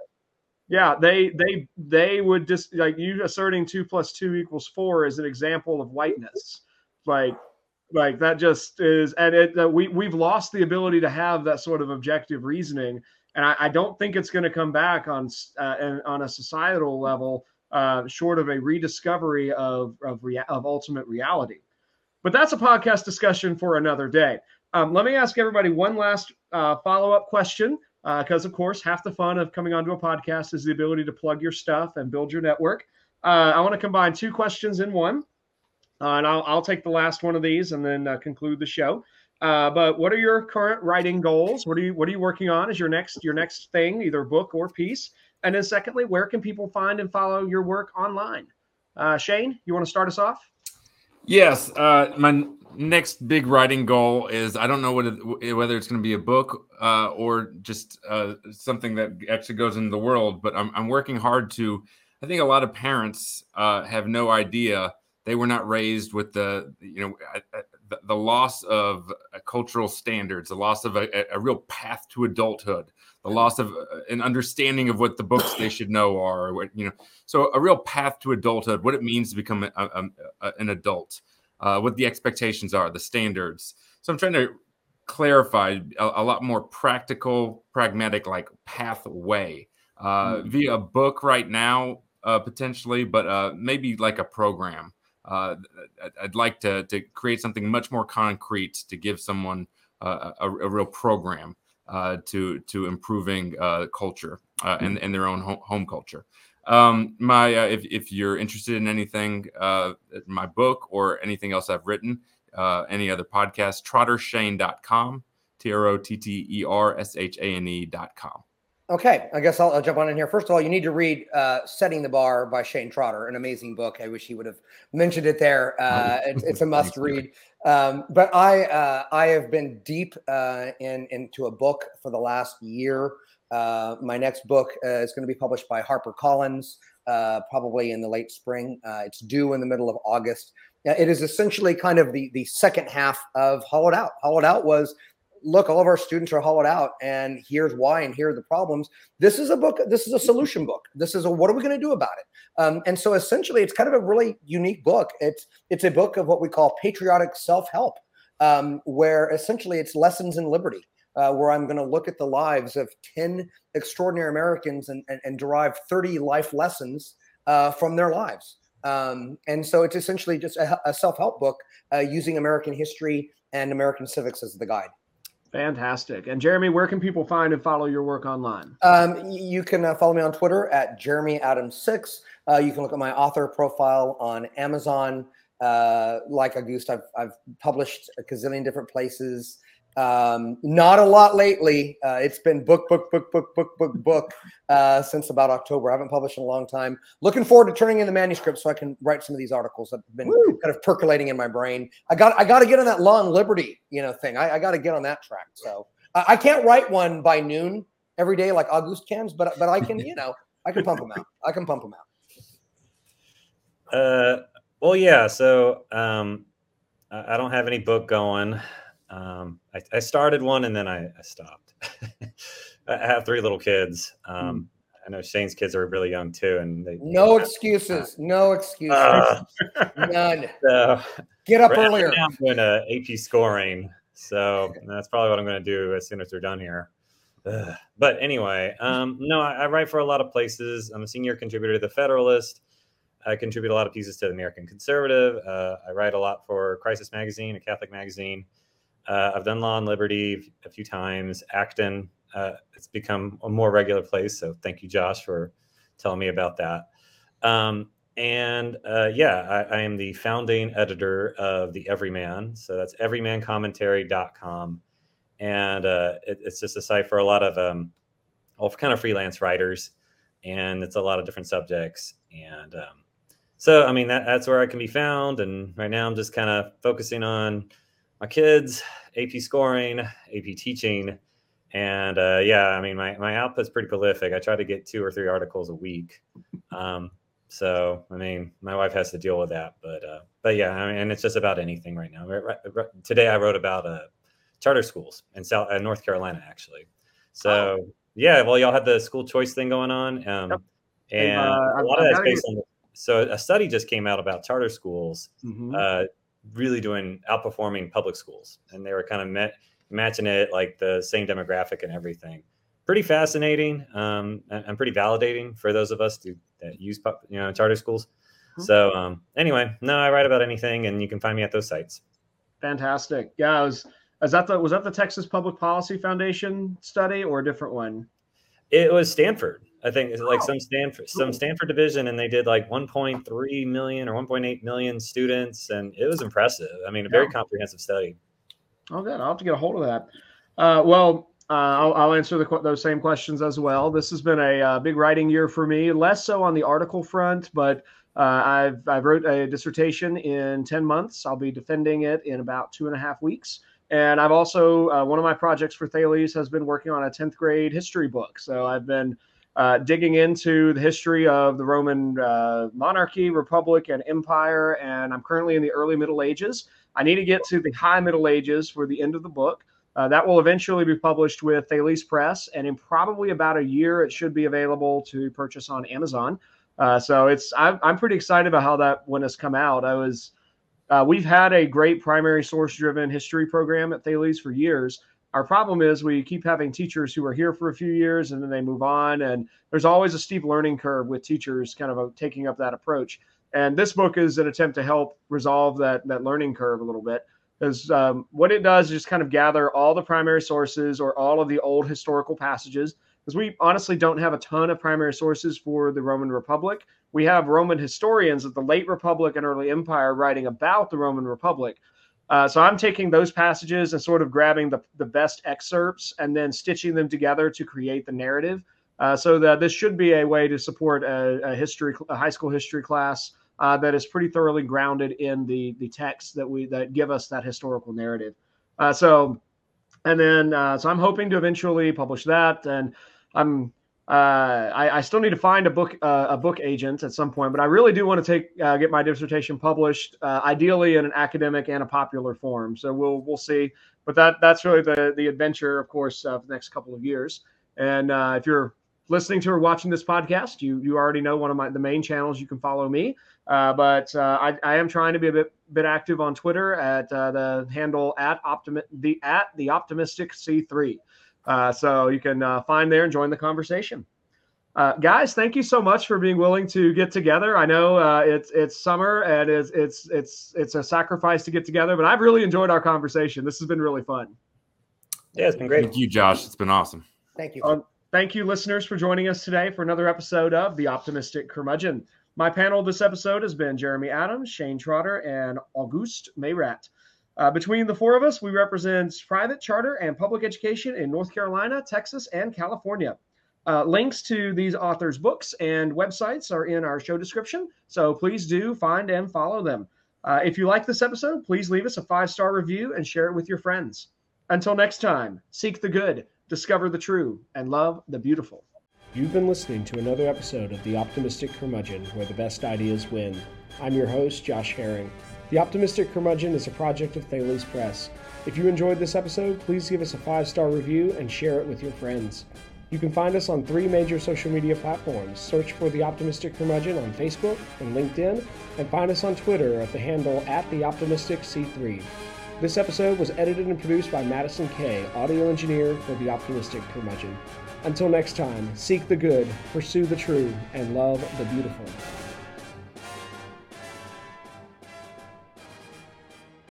yeah, they they they would just like you asserting two plus two equals four is an example of whiteness. Like like that just is and it uh, we we've lost the ability to have that sort of objective reasoning. And i, I don't think it's going to come back on uh, on a societal level uh, short of a rediscovery of of, rea- of ultimate reality. But that's a podcast discussion for another day. Um, let me ask everybody one last uh, follow-up question because uh, of course half the fun of coming onto a podcast is the ability to plug your stuff and build your network. Uh, i want to combine two questions in one. Uh, and I'll, I'll, take the last one of these and then uh, conclude the show. Uh, but what are your current writing goals? What are you what are you working on as your next your next thing either book or piece? And then secondly where can people find and follow your work online? Uh, shane you want to start us off yes my next big writing goal is I don't know what it, whether it's going to be a book uh, or just uh, something that actually goes into the world, but I'm, I'm working hard to. I think a lot of parents uh, have no idea they were not raised with the you know the, the loss of uh, cultural standards, the loss of a, a, real path to adulthood, the loss of uh, an understanding of what the books they should know are, or what, you know, so a real path to adulthood, what it means to become a, a, an adult uh, what the expectations are, the standards. So I'm trying to clarify a, a lot more practical, pragmatic, like pathway uh, mm. via a book right now, uh, potentially, but uh, maybe like a program. Uh, I'd like to, to create something much more concrete to give someone uh, a, a, real program uh, to to improving uh, culture uh, and, and their own home, home culture. Um, my uh, if if you're interested in anything, uh, my book or anything else I've written, uh, any other podcast, trottershane.com, T R O T T E R S H A N E.com. Okay, I guess I'll, I'll, jump on in here. First of all, you need to read uh, "Setting the Bar" by Shane Trotter, an amazing book. I wish he would have mentioned it there. Uh, it's, it's, a must-read. Um, but I uh, I have been deep uh, in into a book for the last year. Uh, my next book uh, is going to be published by HarperCollins, uh, probably in the late spring. Uh, it's due in the middle of August. it is essentially kind of the the second half of Hollowed Out. Hollowed Out was look, all of our students are hollowed out, and here's why, and here are the problems. This is a book. This is a solution book. This is a what are we going to do about it? Um, and so essentially, it's kind of a really unique book. It's it's a book of what we call patriotic self help, um, where essentially it's lessons in liberty uh, where I'm going to look at the lives of 10 extraordinary Americans and, and, and derive 30 life lessons uh, from their lives. Um, and so it's essentially just a, a self help book uh, using American history and American civics as the guide. Fantastic. And Jeremy, where can people find and follow your work online? Um, you can uh, follow me on Twitter at Jeremy Adams6. Uh, you can look at my author profile on Amazon. Uh, like Auguste, I've, I've published a gazillion different places. Um, not a lot lately. Uh, it's been book, book, book, book, book, book, book uh, since about October. I haven't published in a long time. Looking forward to turning in the manuscript so I can write some of these articles that have been Woo. kind of percolating in my brain. I got I got to get on that law and liberty, you know, thing. I, I got to get on that track. So I, I can't write one by noon every day like Auguste cans, but but I can, you know, I can pump them out. I can pump them out. Uh, well, yeah. So um, I don't have any book going. Um, I, I, started one and then I, I stopped. I have three little kids. Um, I know Shane's kids are really young too, and they no excuses, no excuses, uh, none. So Get up right earlier. I'm doing a AP scoring, so that's probably what I'm going to do as soon as they're done here. Ugh. But anyway, um, no, I, I, write for a lot of places. I'm a senior contributor to the Federalist. I contribute a lot of pieces to the American Conservative. Uh, I write a lot for Crisis Magazine, a Catholic magazine. Uh, I've done Law and Liberty a few times. Acton, uh, it's become a more regular place. So thank you, Josh, for telling me about that. Um, and uh, yeah, I, I, am the founding editor of the Everyman. So that's everymancommentary.com. And uh, it, it's just a site for a lot of um, all kind of freelance writers. and it's a lot of different subjects. And um, so, I mean, that, that's where I can be found. And right now, I'm just kind of focusing on my kids, AP scoring, AP teaching. And uh, yeah, I mean, my, my output's pretty prolific. I try to get two or three articles a week. Um, so, I mean, my wife has to deal with that, but, uh, but yeah, I mean, and it's just about anything right now. Right, right, today I wrote about uh, charter schools in South uh, North Carolina, actually. So, oh. yeah, well, y'all had the school choice thing going on. Um, yep. And uh, a lot of that's based on, so a study just came out about charter schools mm-hmm. Uh, really doing outperforming public schools. And they were kind of met, matching it like the same demographic and everything pretty fascinating um, and, and, pretty validating for those of us to, that use you know charter schools. Mm-hmm. So um, anyway, no, I write about anything, and you can find me at those sites. Fantastic. Yeah, I was. Is that the was that the Texas Public Policy Foundation study or a different one? It was Stanford. I think it's like some Stanford some Stanford division, and they did like 1.3 million or 1.8 million students, and it was impressive. I mean, a very yeah. comprehensive study. Oh, good. I'll have to get a hold of that. Uh, well, uh, I'll, I'll, answer the, those same questions as well. This has been a uh, big writing year for me, less so on the article front, but uh, I've I've wrote a dissertation in ten months. I'll be defending it in about two and a half weeks. And I've also uh, one of my projects for Thales has been working on a tenth grade history book. So I've been uh, digging into the history of the Roman uh, monarchy, republic, and empire. And I'm currently in the early Middle Ages. I need to get to the high Middle Ages for the end of the book. Uh, that will eventually be published with Thales Press, and in probably about a year, it should be available to purchase on Amazon. Uh, so it's I'm, I'm pretty excited about how that one has come out. I was uh, we've had a great primary source driven history program at Thales for years. Our problem is we keep having teachers who are here for a few years and then they move on, and there's always a steep learning curve with teachers kind of uh, taking up that approach. And this book is an attempt to help resolve that that learning curve a little bit. Because um, what it does is just kind of gather all the primary sources or all of the old historical passages. Because we honestly don't have a ton of primary sources for the roman republic. We have roman historians of the late republic and early empire writing about the roman republic uh, so i'm taking those passages and sort of grabbing the, the best excerpts and then stitching them together to create the narrative uh, so that this should be a way to support a, a history a high school history class uh, that is pretty thoroughly grounded in the the texts that we that give us that historical narrative. Uh, so, and then uh, so I'm hoping to eventually publish that, and I'm uh, I, I, still need to find a book uh, a book agent at some point, but I really do want to take uh, get my dissertation published, ideally in an academic and a popular form. So we'll we'll see. But that that's really the the adventure, of course, of the next couple of years. And if you're listening to or watching this podcast, you you already know one of my the main channels you can follow me. Uh, but uh, I, I, am trying to be a bit bit active on Twitter at uh, the handle at optimi- the at the optimistic C3. Uh, so you can uh, find there and join the conversation. Uh, guys, thank you so much for being willing to get together. I know uh, it's it's summer and it's it's it's it's a sacrifice to get together, but I've really enjoyed our conversation. This has been really fun. Yeah, it's been great. Thank you, Josh. It's been awesome. Thank you. Um, thank you, listeners, for joining us today for another episode of the Optimistic Curmudgeon. My panel this episode has been Jeremy Adams, Shane Trotter, and Auguste Meyrat. Uh, between the four of us, we represent private, charter, and public education in North Carolina, Texas, and California. Uh, links to these authors' books and websites are in our show description, so please do find and follow them. Uh, if you like this episode, please leave us a five star review and share it with your friends. Until next time, seek the good, discover the true, and love the beautiful. You've been listening to another episode of The Optimistic Curmudgeon, where the best ideas win. I'm your host, Josh Herring. The Optimistic Curmudgeon is a project of Thales Press. If you enjoyed this episode, please give us a five star review and share it with your friends. You can find us on three major social media platforms. Search for The Optimistic Curmudgeon on Facebook and LinkedIn, and find us on Twitter at the handle at The Optimistic C3. This episode was edited and produced by Madison Kay, audio engineer for The Optimistic Curmudgeon. Until next time, seek the good, pursue the true, and love the beautiful.